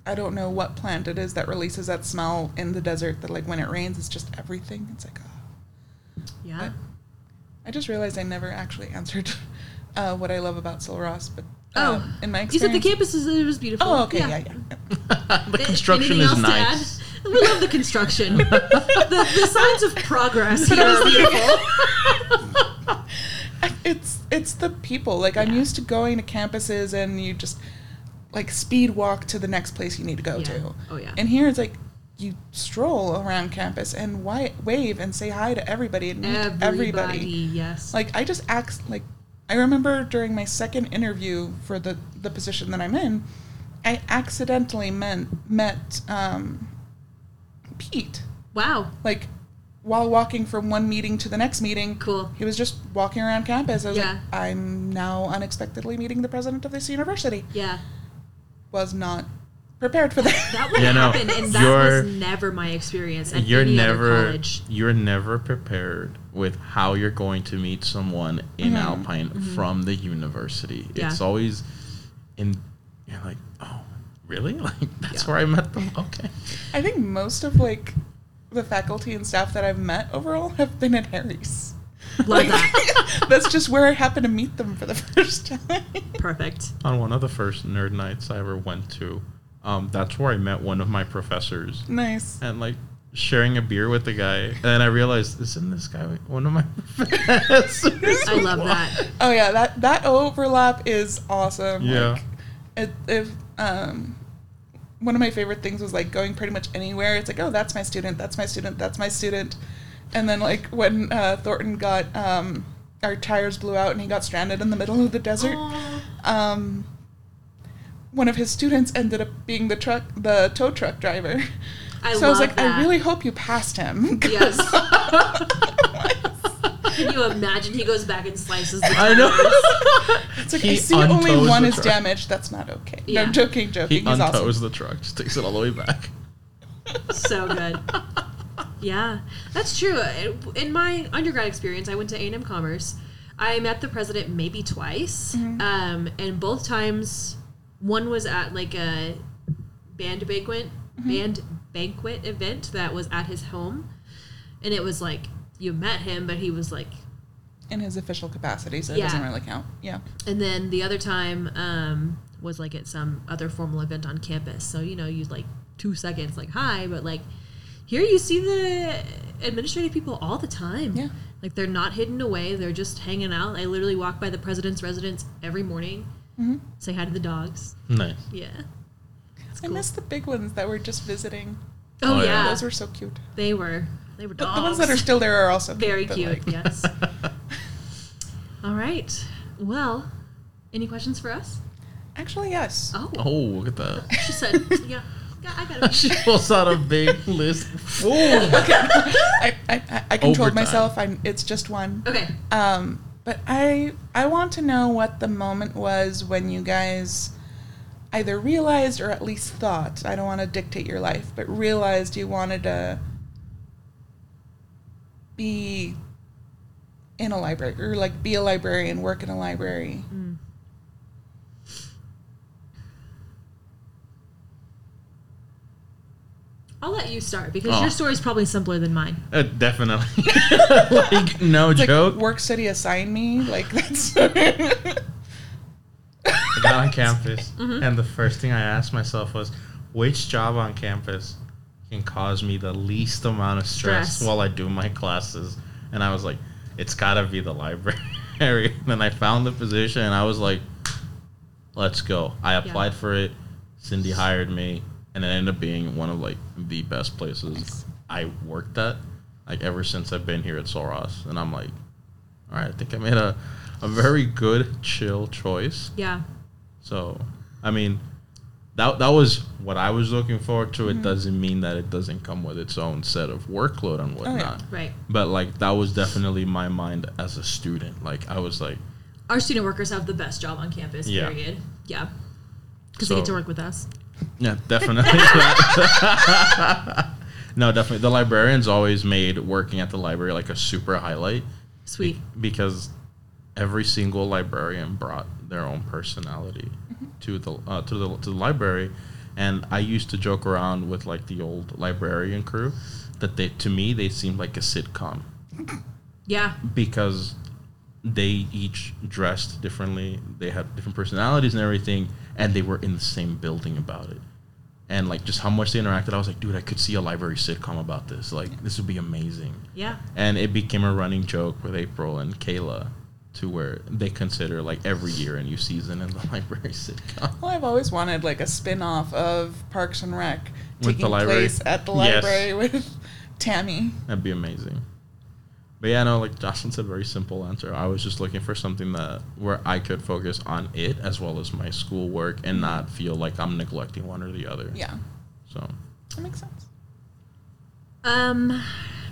I don't know what plant it is that releases that smell in the desert that like when it rains it's just everything. It's like oh. yeah. I just realized I never actually (laughs) answered uh, what I love about Sul Ross, but Oh, um, in my You said the experience, campus is it was beautiful. Oh, okay, yeah, yeah. yeah. (laughs) the A- construction anything is nice. (laughs) We love the construction. the, the signs of progress here are beautiful. it's it's the people. Like I'm used to going to campuses and you just like speed walk to the next place you need to go Yeah. to. Oh, yeah. And here it's like you stroll around campus and wi- wave and say hi to everybody and meet Everybody, everybody. yes. Like I just act like I remember during my second interview for the the position that I'm in, I accidentally met met um, Pete wow. like while walking from one meeting to the next meeting. Cool. He was just walking around campus. I was Yeah. like, I'm now unexpectedly meeting the president of this university. Yeah. Was not prepared for that. (laughs) That would You know, happen, and that you're- was never my experience at you're any other never college. you're never prepared with how you're going to meet someone in Alpine from the university. Mm-hmm. Yeah. It's always in you're like, oh, really? (laughs) Like that's Yeah. where I met them. (laughs) Okay. I think most of like the faculty and staff that I've met overall have been at Harry's. Love that. (laughs) That's just where I happened to meet them for the (laughs) first time. Perfect. On one of the first nerd nights I ever went to, um, that's where I met one of my professors. nice. and like sharing a beer with the guy, and I realized, isn't this guy one of my (laughs) professors? I love that. Oh yeah, that that overlap is awesome. Yeah. Like, it, if um, one of my favorite things was like going pretty much anywhere. It's like, oh, that's my student. That's my student. That's my student. And then like when uh, Thornton got um, our tires blew out and he got stranded in the middle of the desert. Um, one of his students ended up being the truck, the tow truck driver. I so I was like, that. I really hope you passed him. 'cause Yes. (laughs) Can you imagine? He goes back and slices the tires. I know. It's like He I see only one is truck. damaged. That's not okay. Yeah. No, joking, He joking. He's untows awesome. the truck, just takes it all the way back. so good. (laughs) Yeah, that's true. In my undergrad experience, I went to A&M Commerce. I met the president maybe twice, um, and both times, one was at like a band banquet, band banquet event that was at his home, and it was like you met him, but he was like in his official capacity, so it Yeah. doesn't really count. Yeah. And then the other time um, was like at some other formal event on campus. So, you know, you like two seconds, like, hi, but like here you see the administrative people all the time. Yeah. Like they're not hidden away, they're just hanging out. I literally walk by the president's residence every morning, hmm say hi to the dogs. Nice. Yeah. It's I cool. miss the big ones that were just visiting. oh, Oh, yeah. yeah. Those were so cute. they were. They were The, dogs. the ones that are still there are also very but, cute. like- yes. (laughs) (laughs) All right. Well, any questions for us? Actually, yes. Oh, oh, look at that. she said, (laughs) yeah. Yeah I got (laughs) she pulls out a big list. Ooh. (laughs) (laughs) I, I, I, I controlled Overtime. myself. I'm, it's just one. Okay. Um, but I I want to know what the moment was when you guys either realized or at least thought. I don't want to dictate your life, but realized you wanted to be in a library or like be a librarian, work in a library. I'll let you start because Oh. your is probably simpler than mine. Uh, definitely. (laughs) like, no It's like joke. work study assigned me. Like that's (laughs) (laughs) I got on campus, Mm-hmm. and the first thing I asked myself was, which job on campus can cause me the least amount of stress, Stress. while I do my classes? And I was like, it's gotta be the library. and then I found the position, and I was like, let's go. I applied for it. Cindy hired me, and it ended up being one of like the best places Nice. I worked at, like ever since I've been here at Sul Ross. And I'm like, all right, I think I made a, a very good, chill choice. Yeah. So, I mean, that that was what I was looking forward to. Mm-hmm. It doesn't mean that it doesn't come with its own set of workload and Oh, whatnot. Right. But like that was definitely my mind as a student. Like I was like, Our student workers have the best job on campus, Yeah. period. Yeah. Because they get to work with us. Yeah, definitely. (laughs) no, definitely. The librarians always made working at the library like a super highlight. Sweet. Be- because every single librarian brought their own personality to the uh, to the to the library, and I used to joke around with like the old librarian crew that they to me they seemed like a sitcom Yeah. because they each dressed differently, they had different personalities and everything, and they were in the same building about it. And like just how much they interacted, I was like, dude, I could see a library sitcom about this. Like this would be amazing Yeah. and it became a running joke with April and Kayla to where they consider like every year a new season in the (laughs) library sitcom. Well, I've always wanted like a spin off of Parks and Rec With the taking library? place at the Yes. library with Tammy. That'd be amazing. But yeah, no, like Jocelyn said, very simple answer. I was just looking for something that where I could focus on it as well as my schoolwork and not feel like I'm neglecting one or the other. Yeah, So that makes sense. Um,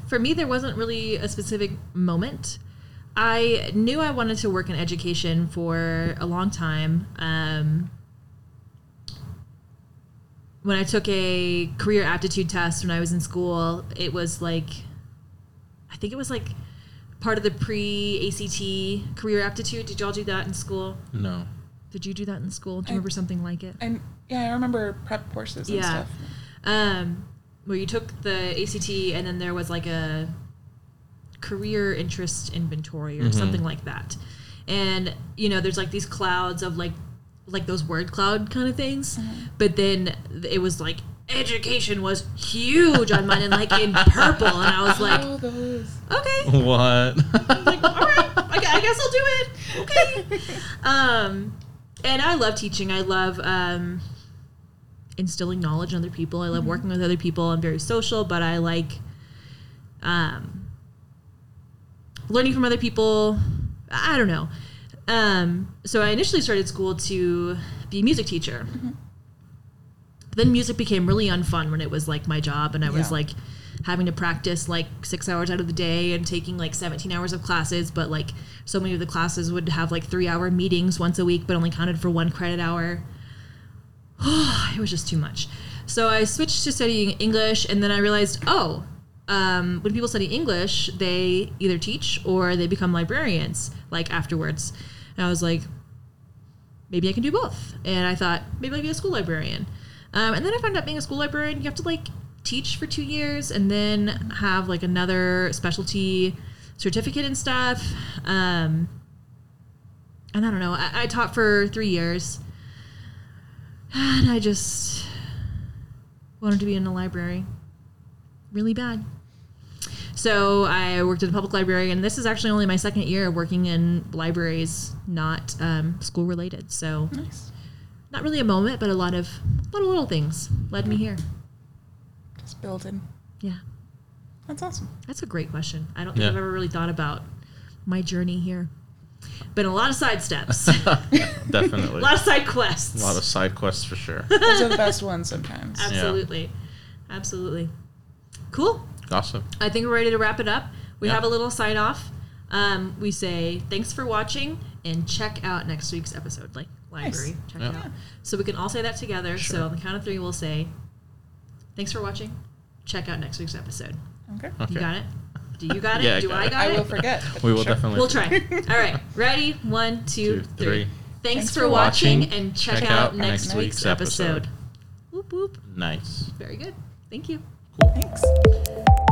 for me, there wasn't really a specific moment. I knew I wanted to work in education for a long time. Um, when I took a career aptitude test when I was in school, it was like, I think it was like part of the pre ACT career aptitude. Did y'all do that in school? No. Did you do that in school? Do you I- remember something like it? And yeah, I remember prep courses and Yeah. stuff. um, where you took the ACT and then there was like a career interest inventory or Mhm. something like that. And you know, there's like these clouds of like like those word cloud kind of things. But then it was like education was huge on mine and like in purple and I was like, oh, those. okay. What? (laughs) like, all right, I, I guess I'll do it. Okay. Um, and I love teaching. I love um, instilling knowledge in other people. I love working with other people. I'm very social, but I like um, learning from other people. I don't know. Um, so I initially started school to be a music teacher. Then music became really unfun when it was like my job, and I was Yeah. like having to practice like six hours out of the day and taking like 17 hours of classes. But like so many of the classes would have like three hour meetings once a week, but only counted for one credit hour. (sighs) it was just too much. So I switched to studying English, and then I realized, oh, um, when people study English, they either teach or they become librarians, like afterwards. And I was like, maybe I can do both. And I thought, maybe I'll be a school librarian. Um, and then I found out being a school librarian, you have to like teach for two years and then have like another specialty certificate and stuff. Um, and I don't know, I, I taught for three years. And I just wanted to be in a library really bad. So I worked at a public library, and this is actually only my second year working in libraries, not um, school related. So Nice. Not really a moment, but a lot of little little things led me here. Just building. Yeah, That's awesome. that's a great question. I don't think Yeah. I've ever really thought about my journey here. Been a lot of side steps, (laughs) (laughs) Definitely. a lot of side quests. A lot of side quests for sure. (laughs) Those are the best ones sometimes. Absolutely, absolutely. Cool. Awesome. I think we're ready to wrap it up. We Yeah. have a little sign off. Um, we say thanks for watching and check out next week's episode. Like library, Nice. check Yeah. it out. So we can all say that together. So on the count of three, we'll say thanks for watching. Check out next week's episode. Okay. Okay. You got it? Do you got it? Yeah, Do I Do got I it. got I will forget. (laughs) We will sure. definitely. We'll try. All right. Ready? One, (laughs) two, Two, three. three. Thanks, Thanks for, for watching, watching. and check, Check out, out next, next week's week's episode. episode. Whoop whoop. Nice. Very good. Thank you. Cool. Thanks.